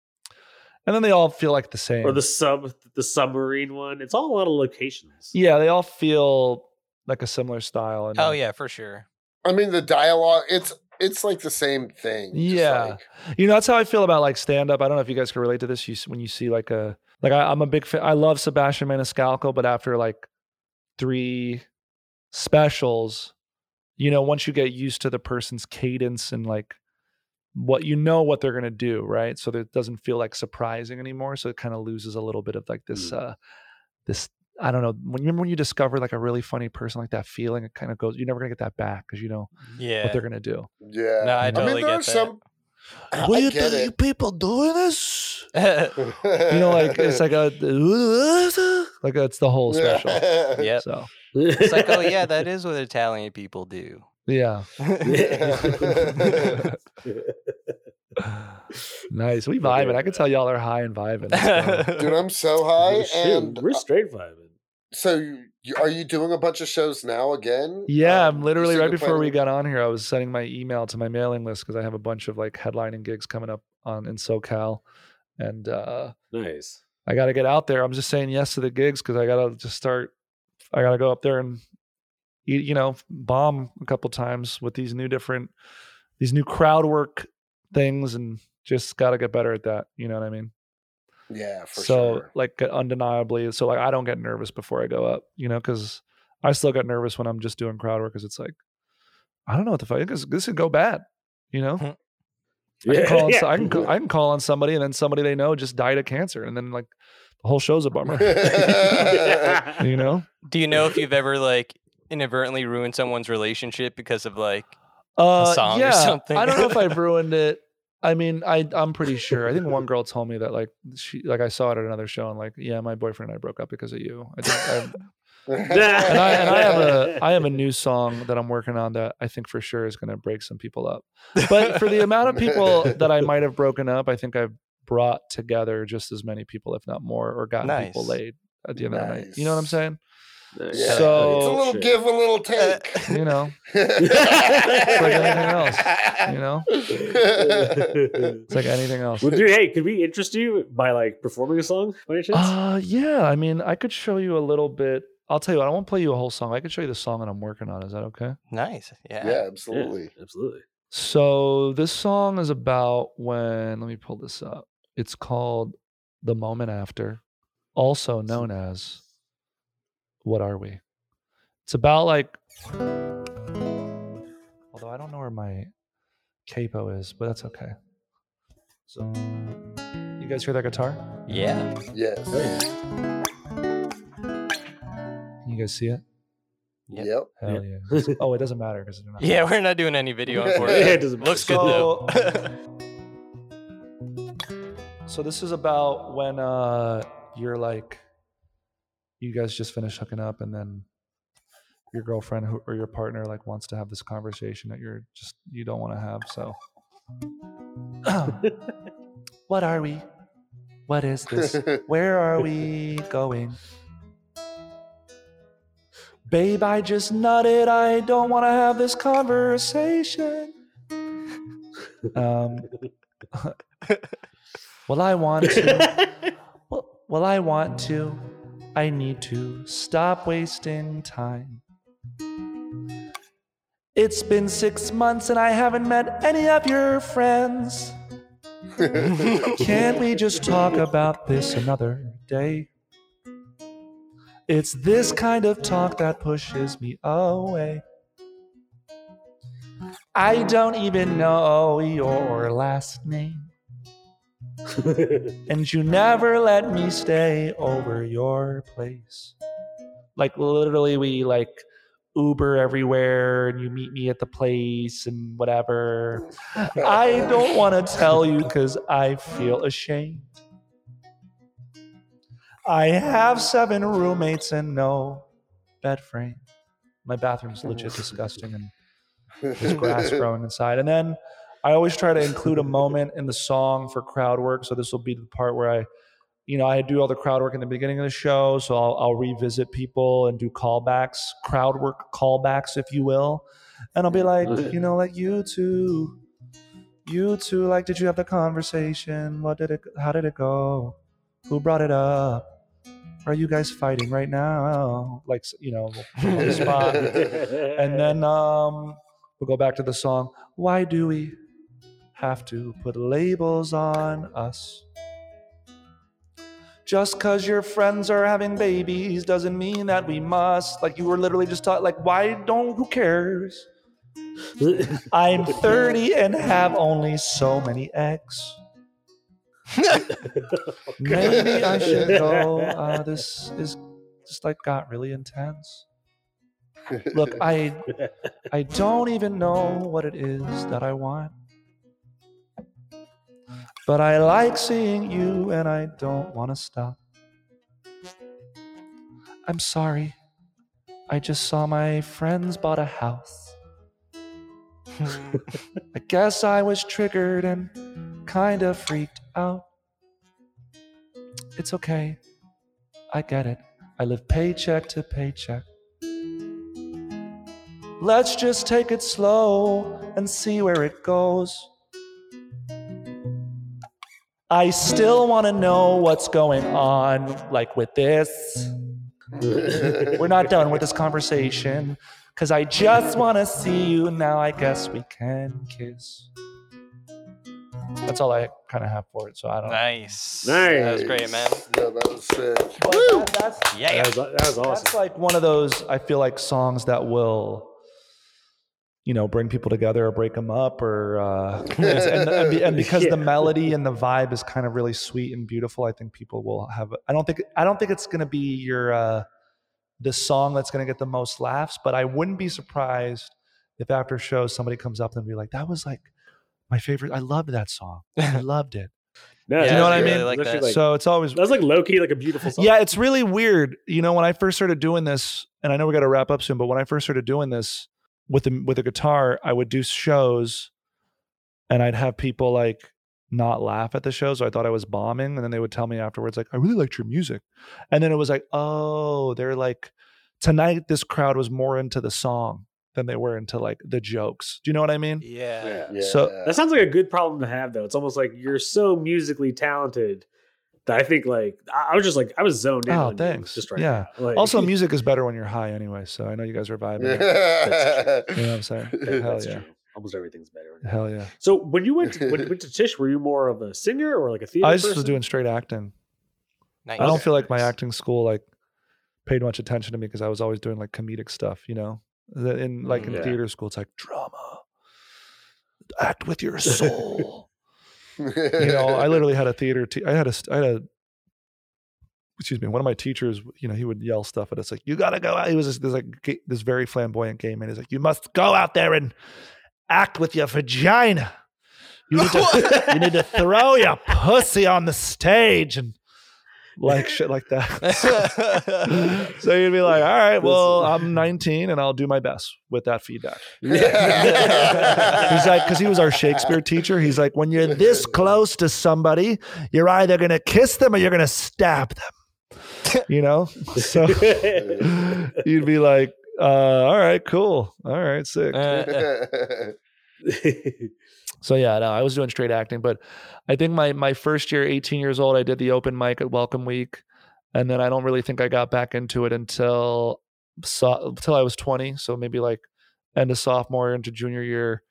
And then they all feel like the same. or the sub the submarine one. It's all a lot of locations. yeah, they all feel like a similar style. And Oh uh, yeah, for sure. I mean, the dialogue. It's it's like the same thing. Yeah. like- You know, that's how I feel about like stand up. I don't know if you guys can relate to this. You when you see like a like I, I'm a big fan. I love Sebastian Maniscalco, but after like three specials, you know, once you get used to the person's cadence and like what you know what they're gonna do, right? So that it doesn't feel like surprising anymore. So it kind of loses a little bit of like this uh this I don't know. When you remember when you discover like a really funny person like that feeling, it kind of goes. You're never gonna get that back because you know Yeah. what they're gonna do. Yeah. No, I I mean, there get are that. some. I get it. people doing this? you you know, like it's like a like it's the whole special. yeah. So It's like, oh yeah, that is what Italian people do. yeah, nice. We vibing. I can tell y'all are high and vibing. Dude, I'm so high, Shoot, and we're straight vibing. So you- You- Are you doing a bunch of shows now again? Yeah, Um, I'm literally right before we got on here. I was sending my email to my mailing list because I have a bunch of like headlining gigs coming up on in SoCal, and uh, Nice. I got to get out there. I'm just saying yes to the gigs because I got to just start. I got to go up there and you, you know bomb a couple times with these new different these new crowd work things and just got to get better at that. You know what I mean? Yeah, for so sure. like undeniably, so like I don't get nervous before I go up. You know, because I still get nervous when I'm just doing crowd work because it's like I don't know what the fuck this, this could go bad. You know, I can call on, so- I can I can call on somebody and then somebody they know just died of cancer and then like the whole show's a bummer. you know. Do you know if you've ever like inadvertently ruined someone's relationship because of like Uh, song or yeah, something. I don't know if I've ruined it. I mean, I I'm pretty sure. I think one girl told me that like she like I saw it at another show and like yeah, my boyfriend and I broke up because of you. I think and I and I have a I have a new song that I'm working on that I think for sure is going to break some people up. But for the amount of people that I might have broken up, I think I've brought together just as many people, if not more, or gotten people laid at the end of the night. You know what I'm saying? Nice. Yeah, So- it's a little Shit. give, a little take. You know, it's like anything else, you know, it's like anything else. Well, dude, hey, could we interest you by like performing a song by any chance? Uh yeah, I mean, I could show you a little bit. I'll tell you what, I won't play you a whole song. I could show you the song that I'm working on. Is that okay? nice. Yeah. yeah, absolutely. Yeah, absolutely. So this song is about when let me pull this up. It's called The Moment After, also known as What Are We? It's about like although I don't know where my capo is, but that's okay. So you guys hear that guitar? Yeah. Yes. Oh, Can you guys see it? Yep. Yep. Hell yeah. Oh, it doesn't matter because they're not Yeah, we're not doing any video Yeah, unfortunately. it doesn't matter. Looks good though. So this is about when uh you're like you guys just finish hooking up and then your girlfriend or your partner like wants to have this conversation that you're just you don't want to have so. What are we? What is this? Where are we going? Babe i just nutted i don't want to have this conversation. Um well i want to. Well, well, I want to. I need to stop wasting time. It's been six months and I haven't met any of your friends. Can't we just talk about this another day? It's this kind of talk that pushes me away. I don't even know your last name. and you never let me stay over your place. Like literally, we like Uber everywhere, and you meet me at the place and whatever. I don't want to tell you because I feel ashamed. I have seven roommates and no bed frame. My bathroom's legit disgusting and there's grass growing inside. And then I always try to include a moment in the song for crowd work. So this will be the part where I, you know, I do all the crowd work in the beginning of the show. So I'll, I'll revisit people and do callbacks, crowd work callbacks, if you will. And I'll be like, you know, like you two, you two, like, did you have the conversation? What did it, how did it go? Who brought it up? Are you guys fighting right now? Like, you know, on the spot. and then um, we'll go back to the song. Why do we have to put labels on us? Just because your friends are having babies doesn't mean that we must. Like you were literally just taught, like, why don't, who cares? I'm 30 and have only so many eggs. Maybe I should go. Uh, this is just like got really intense. Look, I I don't even know what it is that I want. But I like seeing you and I don't want to stop. I'm sorry. I just saw my friends bought a house. I guess I was triggered and kind of freaked out. It's okay. I get it. I live paycheck to paycheck. Let's just take it slow and see where it goes. I still want to know what's going on, like with this. We're not done with this conversation because I just want to see you. Now I guess we can kiss. That's all I kind of have for it. So I don't. Nice. Nice. That was great, man. Yeah, that was sick. But that- that's Yeah. That was, that was awesome. that's like one of those. I feel like songs that will, you know, bring people together or break them up, or uh, and, and, and because Yeah. the melody and the vibe is kind of really sweet and beautiful, I think people will have. I don't think I don't think it's gonna be your uh, the song that's gonna get the most laughs, but I wouldn't be surprised if after show somebody comes up and be like, "That was like my favorite. I loved that song. I loved it." No, Yeah, you know what I mean? good. Like that. like- so it's always that was like low key, like a beautiful song. yeah, it's really weird. You know, when I first started doing this, and I know we got to wrap up soon, but when I first started doing this with the with a guitar, I would do shows, and I'd have people like not laugh at the show, so I thought I was bombing, and then they would tell me afterwards, like, "I really liked your music," and then it was like, "Oh, they're like tonight. This crowd was more into the song than they were into like the jokes." Do you know what I mean? Yeah. Yeah. Yeah. So- That sounds like a good problem to have, though. It's almost like you're so musically talented that I think, like, I I was just like, I was zoned in. Oh, on thanks. Just right Yeah. now. Like, Also, music is better when you're high, anyway. So I know you guys are vibing. Yeah. You know what I'm saying? Hell that's yeah. true. Almost everything's better. Hell yeah. So when you went to, when you went to Tisch, were you more of a singer or like a theater? I just was person? doing straight acting. Nice. I don't feel like my acting school like paid much attention to me because I was always doing like comedic stuff, you know. In like in Mm, yeah. theater school, it's like drama. Act with your soul. You know, I literally had a theater. Te- I had a. I had a. Excuse me. One of my teachers, you know, he would yell stuff at us like, "You gotta go out." He was this, this like this very flamboyant gay man. He's like, "You must go out there and act with your vagina. You need to, you need to throw your pussy on the stage and like shit like that." so you'd be like, "All right, well, I'm 19 and I'll do my best with that feedback." He's like, because he was our Shakespeare teacher. He's like, when you're this close to somebody, you're either gonna kiss them or you're gonna stab them. You know, so you'd be like, uh, "All right, cool, all right, sick." Uh, So yeah, no, I was doing straight acting, but I think my my first year, 18 years old, I did the open mic at Welcome Week, and then I don't really think I got back into it until so, until I was 20, so maybe like end of sophomore into junior year.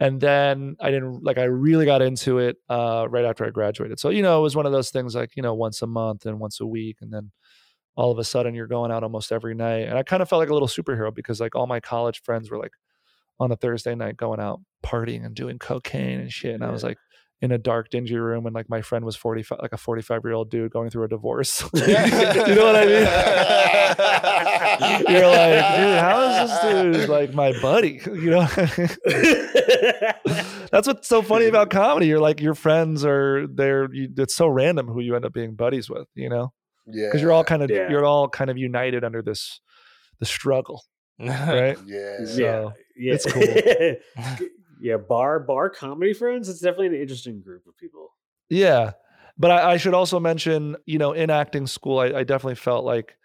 And then I didn't like I really got into it uh, right after I graduated. So you know, it was one of those things like you know once a month and once a week, and then all of a sudden you're going out almost every night. And I kind of felt like a little superhero because like all my college friends were like on a Thursday night going out partying and doing cocaine and shit. And I was like in a dark, dingy room, and like my friend was 45, like a 45 year old dude going through a divorce. you know what I mean? You're like, dude, how is this dude like my buddy? You know, that's what's so funny about comedy. You're like, your friends are there. You, it's so random who you end up being buddies with, you know, yeah. because you're all kind of, Yeah. you're all kind of united under this, the struggle, right? Yeah. yeah, yeah, it's cool. Yeah, bar bar comedy friends. It's definitely an interesting group of people. Yeah. But I, I should also mention, you know, in acting school, I, I definitely felt like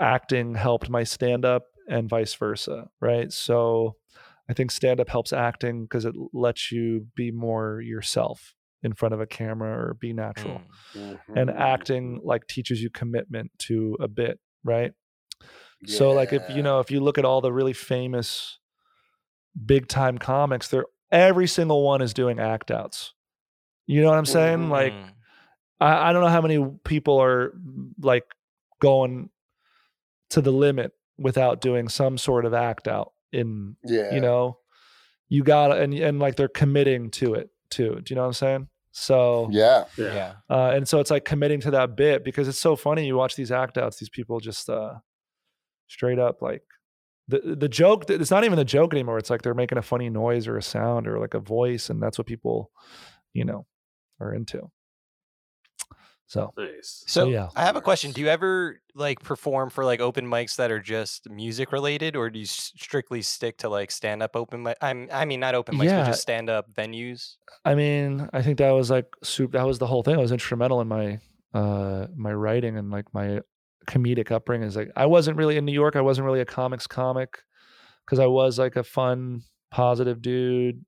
acting helped my stand up and vice versa. Right. So I think stand up helps acting because it lets you be more yourself in front of a camera or be natural. Mm. And Mhm. acting like teaches you commitment to a bit. Right. So like if you know if you look at all the really famous big time comics, they're every single one is doing act outs. You know what I'm saying? Mhm. Like Mm. I, I don't know how many people are like going to the limit without doing some sort of act out in yeah. you know you gotta and and like they're committing to it too do you know what i'm saying so Yeah. yeah. uh, and so it's like committing to that bit because it's so funny you watch these act outs these people just uh straight up like the the joke it's not even the joke anymore it's like they're making a funny noise or a sound or like a voice and that's what people you know are into so Nice. So yeah. I have a question. Do you ever like perform for like open mics that are just music related, or do you strictly stick to like stand up open mic? I'm, I mean, not open mics, Yeah. but just stand up venues. I mean, I think that was like soup. That was the whole thing. It was instrumental in my uh my writing and like my comedic upbringing. Is like I wasn't really in New York. I wasn't really a comics comic because I was like a fun, positive dude.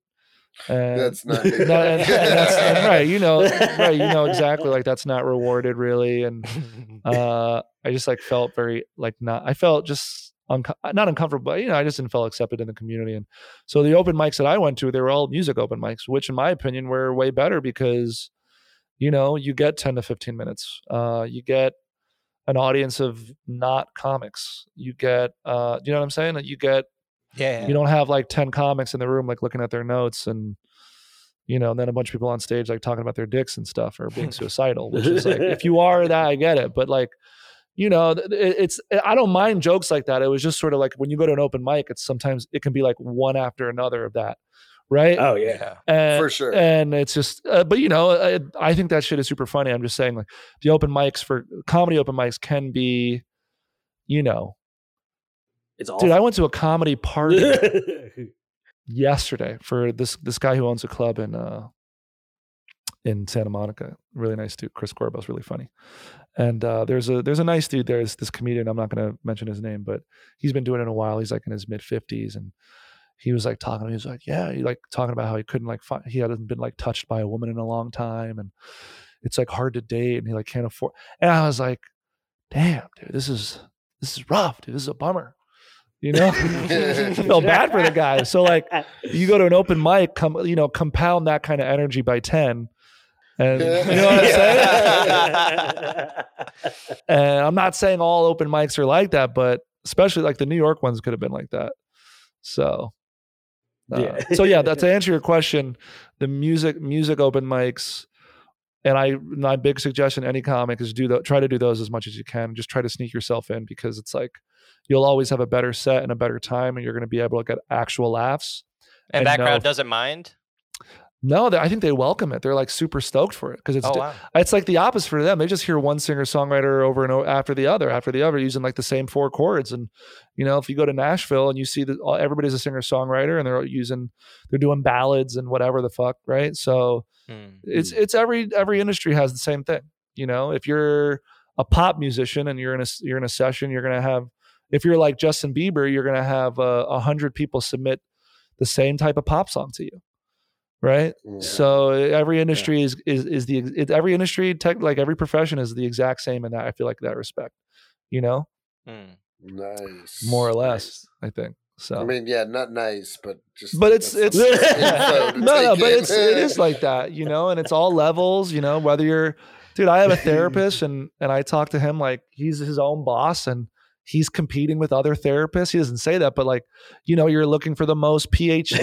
And That's not. no, and, and that's and right. You know, right. You know exactly. Like that's not rewarded really, and uh, I just like felt very like not. I felt just unco- not uncomfortable, but you know, I just didn't feel accepted in the community. And so the open mics that I went to, they were all music open mics, which in my opinion were way better because, you know, you get ten to fifteen minutes. Uh, you get an audience of not comics. You get, uh, you know what I'm saying? That you get yeah. you don't have like 10 comics in the room like looking at their notes and you know and then a bunch of people on stage like talking about their dicks and stuff or being suicidal which is like if you are that i get it but like you know it- it's i don't mind jokes like that it was just sort of like when you go to an open mic it's sometimes it can be like one after another of that right oh yeah. and, For sure. and it's just uh, but you know I, I think that shit is super funny i'm just saying like the open mics for comedy open mics can be you know It's dude i went to a comedy party yesterday for this this guy who owns a club in uh in Santa Monica. Really nice dude. Chris Corbo's really funny. And uh there's a there's a nice dude there, this, this comedian. I'm not gonna mention his name, but he's been doing it a while. He's like in his mid fifties and he was like talking to me, he was like, Yeah, he like talking about how he couldn't like find he hadn't been like touched by a woman in a long time and it's like hard to date and he like can't afford and I was like, damn, dude, this is this is rough, dude. This is a bummer. You know? I feel bad for the guy. So like you go to an open mic, come you know, compound that kind of energy by ten, and you know what I'm saying. And I'm not saying all open mics are like that, but especially like the New York ones could have been like that. So, uh, so yeah, that to answer your question, the music music open mics, and I my big suggestion any comic is do the, try to do those as much as you can. Just try to sneak yourself in because it's like you'll always have a better set and a better time, and you're going to be able to get actual laughs. and and that no- crowd doesn't mind. No, I think they welcome it. They're like super stoked for it because it's Oh wow. it's like the opposite for them. They just hear one singer songwriter over and over after the other, after the other, using like the same four chords. And you know, if you go to Nashville and you see that all, everybody's a singer songwriter and they're using, they're doing ballads and whatever the fuck, right? So Hmm. it's it's every every industry has the same thing. You know, if you're a pop musician and you're in a you're in a session, you're gonna have. If you're like Justin Bieber, you're gonna have uh, a hundred people submit the same type of pop song to you, right? Yeah. So every industry is is is the it, every industry tech like every profession is the exact same in that I feel like that respect, you know, Hmm. nice. more or less. Nice. I think so. I mean, yeah, not nice, but just. but it's it's no no but in. it's it is like that you know and it's all levels you know whether you're dude i have a therapist and and i talk to him like he's his own boss and he's competing with other therapists he doesn't say that but like you know you're looking for the most ph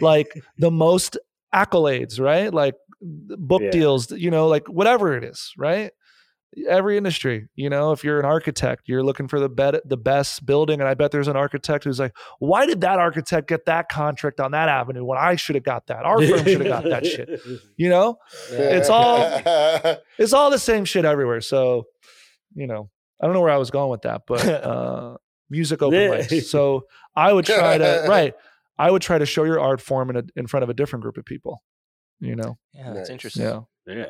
like the most accolades right? Like book Yeah. deals you know like whatever it is right? Every industry you know if you're an architect you're looking for the bet the best building and i bet there's an architect who's like why did that architect get that contract on that avenue when i should have got that? Our firm should have got that shit you know? It's all- it's all the same shit everywhere so you know i don't know where i was going with that but uh music open mics. So i would try to right i would try to show your art form in, a, in front of a different group of people you know Yeah, that's Nice. interesting. yeah yeah.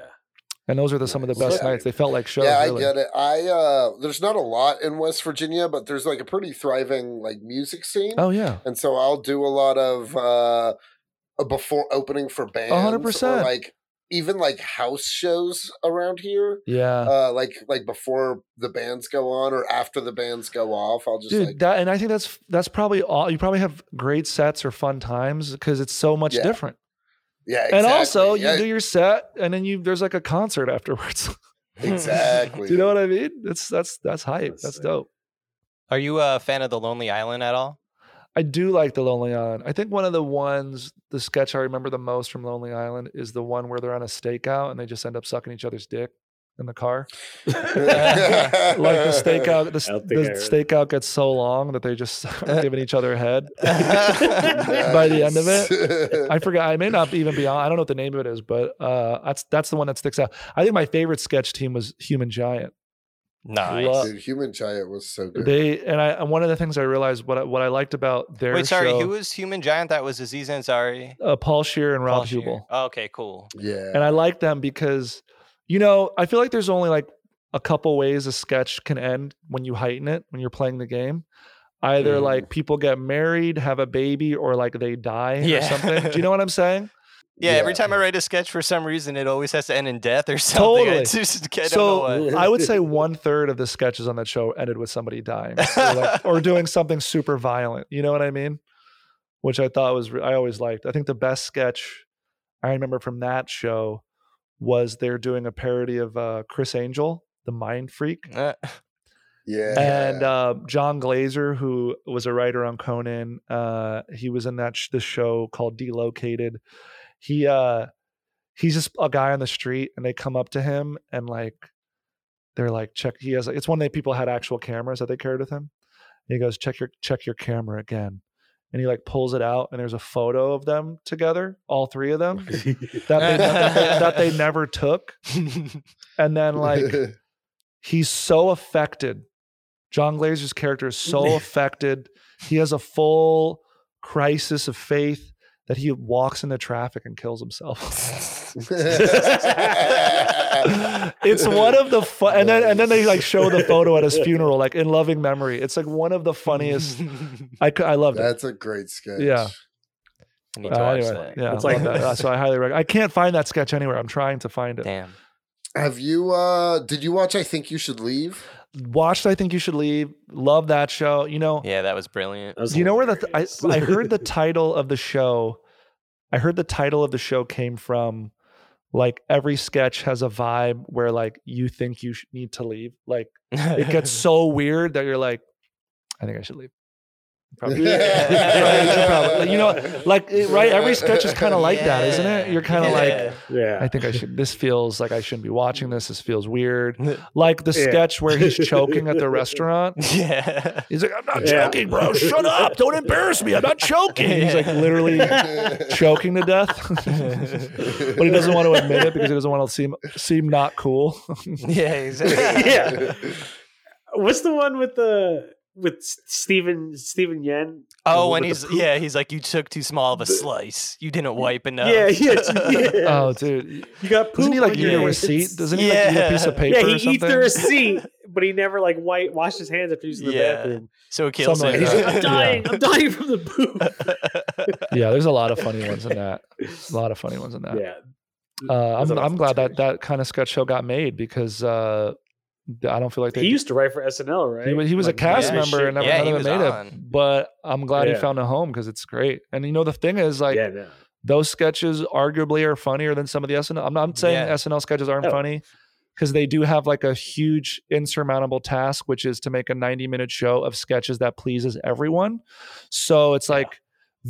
and those are the some of the best Yeah. nights they felt like shows yeah, really. I get it. I uh there's not a lot in West Virginia, but there's like a pretty thriving like music scene. oh yeah And so I'll do a lot of uh before opening for bands hundred or percent. like even like house shows around here. yeah Uh like like before the bands go on or after the bands go off. I'll just dude like that and i think that's that's probably all you probably have great sets or fun times because it's so much Yeah, different Yeah, exactly. and also you yeah, do your set and then you there's like a concert afterwards exactly. do you know what i mean that's that's that's hype That's that's dope Are you a fan of the Lonely Island at all? I do like the lonely island i think one of the ones the sketch i remember the most from lonely island is the one where they're on a stakeout and they just end up sucking each other's dick in the car like the stakeout the, the think I heard. stakeout gets so long that they just are giving each other a head by the end of it. I forgot. I may not even be on. I don't know what the name of it is, but uh, that's that's the one that sticks out. I think my favorite sketch team was Human Giant. Nice. Love- Dude, Human Giant was so good. They and I and one of the things I realized what I, what I liked about their Wait, sorry, show, who was Human Giant? That was Aziz Ansari. uh, Paul Scheer and Paul Rob Scheer. Huebel, Oh, okay, cool. yeah. and I like them because you know I feel like there's only like a couple ways a sketch can end when you heighten it when you're playing the game. Either Mhm. like people get married, have a baby, or like they die Yeah. or something. Do you know what I'm saying? Yeah, every time I write a sketch, for some reason, it always has to end in death or something. I Totally. just, I don't so know. I would say one third of the sketches on that show ended with somebody dying or, like, or doing something super violent. You know what I mean? Which I thought was re- I always liked. I think the best sketch I remember from that show was they're doing a parody of uh, Criss Angel, the Mind Freak, Uh, Yeah. and uh, Jon Glaser, who was a writer on Conan. Uh, he was in that sh- this show called Delocated. He uh, he's just a guy on the street, and they come up to him and like they're like, check. He has it's one day people had actual cameras that they carried with him. And he goes, check your check your camera again, and he like pulls it out, and there's a photo of them together, all three of them that they, that, they, that they never took, and then like he's so affected. Jon Glaser's character is so affected. He has a full crisis of faith that he walks into traffic and kills himself. it's one of the fun, and then and then they like show the photo at his funeral, like in loving memory. It's like one of the funniest. I cou- I loved it. That's a great sketch. Yeah. I need to Uh, watch anyway, that. yeah, It's like- that. Uh, so I highly recommend. I can't find that sketch anywhere. I'm trying to find it. Damn. Have you uh did you watch I Think You Should Leave? Watched. I think you should leave. Love that show. You know. Yeah, that was brilliant. That was Do you know where the th- I. I heard the title of the show? I heard the title of the show came from like every sketch has a vibe where like you think you sh- need to leave. Like it gets so weird that you're like, I think I should leave. Probably. Probably should probably- you know, like right. Every sketch is kind of like that, isn't it? You're kind of like, yeah. I think I should. This feels like I shouldn't be watching this. This feels weird. Like the Yeah. sketch where he's choking at the restaurant. yeah. He's like, I'm not Yeah. choking, bro. Shut up. Don't embarrass me. I'm not choking. He's like literally choking to death. but he doesn't want to admit it because he doesn't want to seem seem not cool. Yeah, exactly. Yeah. What's the one with the with Steven Steven Yeun? Oh, and he's yeah, he's like, you took too small of a slice. You didn't wipe enough. Yeah, yeah, yeah. oh, dude. you got poop. Doesn't he like eat your a receipt? Doesn't he like eat a piece of paper Yeah, he or something? eats the receipt, but he never like white washed his hands after using the bathroom. So it kills him. like He's like, that. I'm dying. I'm dying from the poop. yeah, there's a lot of funny ones in that. A lot of funny ones in that. yeah. Uh, I'm I'm glad that that kind of sketch show got made because uh, I don't feel like they He used to write for SNL, right? He was, he was Like, a cast yeah, member shit. and never, Yeah, none he of them was made on. it. But I'm glad he found a home because it's great. And you know the thing is like yeah, those sketches arguably are funnier than some of the SNL. I'm not saying Yeah. SNL sketches aren't Oh. funny because they do have like a huge insurmountable task, which is to make a 90 minute show of sketches that pleases everyone. So it's Yeah. like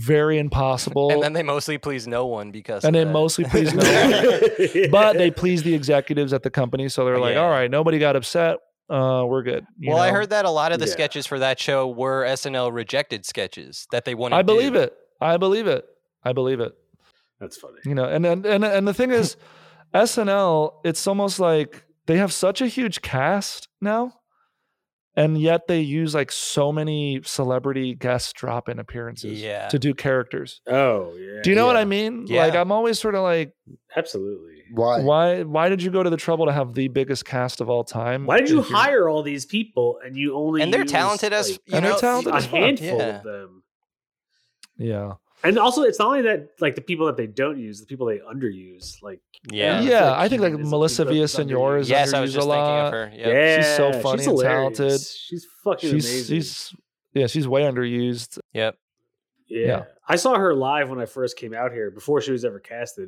very impossible. and then they mostly please no one because And of they that. mostly please no one. but they please the executives at the company. So they're like, Yeah. all right, nobody got upset. Uh, we're good. you well, I heard that a lot of the Yeah. sketches for that show were SNL rejected sketches that they wouldn't. I believe do. it. I believe it. I believe it. That's funny. you know and and and, and the thing is snl it's almost like they have such a huge cast now and yet they use like so many celebrity guest drop-in appearances Yeah. to do characters Oh yeah. do you know what i mean Yeah. like i'm always sort of like Absolutely. Why? why why did you go to the trouble to have the biggest cast of all time Why did you hire all these people and you only And they're use, talented as like, you And they're know. talented a as fuck. handful Yeah. of them? yeah And also, it's not only that like the people that they don't use, the people they underuse. Like Yeah. yeah, feel i think like melissa is under- villasenor is Yes, I was underused just a thinking lot. of her. Yep. yeah, She's so funny and hilarious. talented. She's fucking she's amazing. she's yeah she's way underused Yep. yeah. yeah. I saw her live when I first came out here before she was ever casted,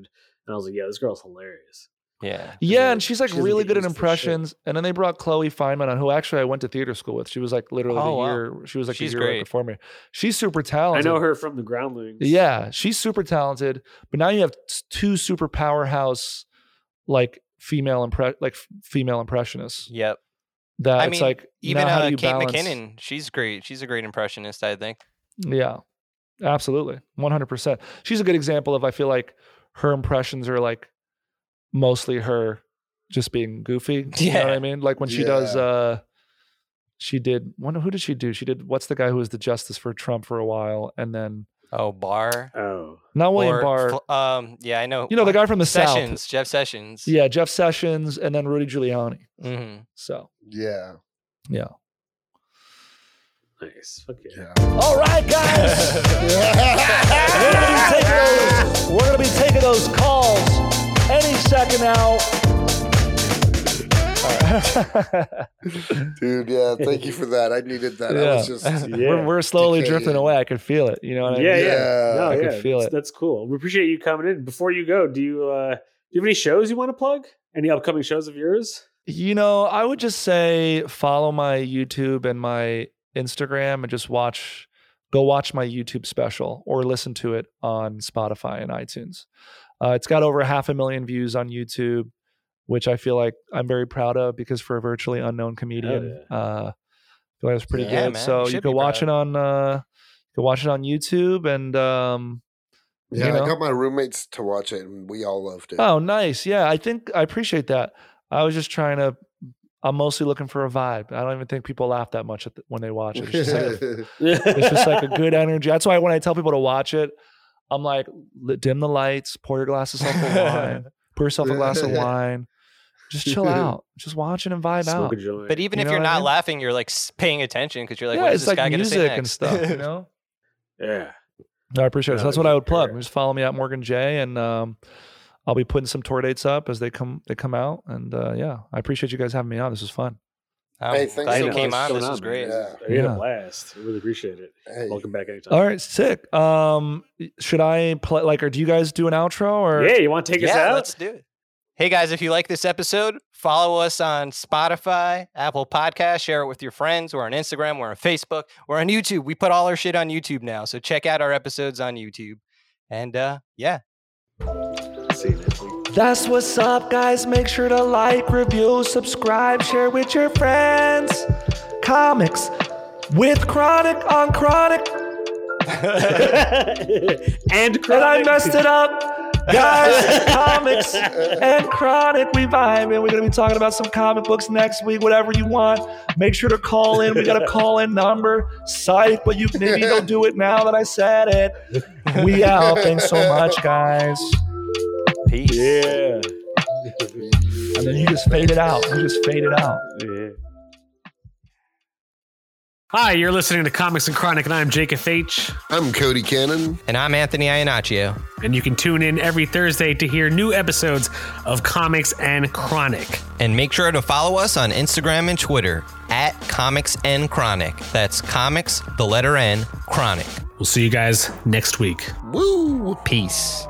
and I was like, "Yeah, this girl's hilarious." Yeah. Yeah, and she's like she really good at used for impressions. And then they brought Chloe Fineman on, who actually I went to theater school with. She was like literally Oh, the wow. year. She was like She's the year right great. before me. She's super talented. I know her from the Groundlings. Yeah, she's super talented. But now you have two super powerhouse, like female impre- like female impressionists. Yep. That I it's mean, like Even now how uh, you Kate balance? McKinnon, she's great. She's a great impressionist, I think. Yeah, absolutely, one hundred percent. She's a good example of I feel like her impressions are like mostly her just being goofy. You know what Yeah. I mean? Like when she does, uh she did. One, who did she do? She did. What's the guy who was the justice for Trump for a while, and then Oh, Barr. Oh, Not William Or Barr. Um, yeah, I know. you know the guy from the Sessions, South. Jeff Sessions. Yeah, Jeff Sessions, and then Rudy Giuliani. hmm So Yeah. yeah. nice. Okay. Yeah. All right, guys. We're gonna be taking those. We're gonna be taking those calls any second now. All right. Dude, yeah, thank you for that. I needed that. I was Yeah. just Yeah. we're, we're slowly Decaying. drifting away. I could feel it. You know what I yeah, mean? yeah, Yeah. No, I yeah, could feel that's, it. that's cool. We appreciate you coming in. Before you go, do you uh, do you have any shows you want to plug? Any upcoming shows of yours? You know, I would just say follow my YouTube and my Instagram and just watch, go watch my YouTube special or listen to it on Spotify and iTunes. Uh, it's got over half a million views on YouTube, which I feel like I'm very proud of because for a virtually unknown comedian, yeah. uh, I feel like it's pretty Yeah, good. man, so you you can watch proud. it on, uh, you can watch it on YouTube and, um, Yeah, you know? I got my roommates to watch it and we all loved it. Oh, nice. Yeah, I think I appreciate that. I was just trying to. I'm mostly looking for a vibe. I don't even think people laugh that much at the, when they watch it. It's just, like a, it's just like a good energy. That's why when I tell people to watch it, I'm like, dim the lights, pour your glass of yourself wine, pour yourself a glass of wine, just chill out, just watch it and vibe Smoke out. But even You if you're what I not mean? laughing, you're like paying attention because you're like, yeah, what is it's this like guy going to say music next? and stuff. You know. yeah, No, I appreciate it. So that's what I would yeah. plug. Just follow me at Morgan J, and um, I'll be putting some tour dates up as they come they come out. And uh, yeah, I appreciate you guys having me on. This was fun. I'm Hey, thanks glad so you came much. on. Coming This was great. Yeah. We had a blast. We really appreciate it. Hey. Welcome back anytime. All right, sick. Um, should I play like, or do you guys do an outro or? Yeah, you want to take us out? let's do it. Hey guys, if you like this episode, follow us on Spotify, Apple Podcast, share it with your friends. We're on Instagram, we're on Facebook, we're on YouTube. We put all our shit on YouTube now, so check out our episodes on YouTube. And uh, yeah, See you next week. That's what's up, guys. Make sure to like, review, subscribe, share with your friends. Comics with Chronic on Chronic, and and I messed it up. Guys, comics and chronic, we vibe, and we're gonna be talking about some comic books next week. Whatever you want, make sure to call in. We got a call in number. Psych, but you maybe don't do it now that I said it. We out. Thanks so much, guys. Peace. Yeah. And then you just fade it out. You just fade it out. Yeah. Hi, you're listening to Comics and Chronic, and I'm Jacob H. I'm Cody Cannon. And I'm Anthony Iannaccio. And you can tune in every Thursday to hear new episodes of Comics and Chronic. And make sure to follow us on Instagram and Twitter at Comics and Chronic. That's comics, the letter N, chronic. We'll see you guys next week. Woo! Peace.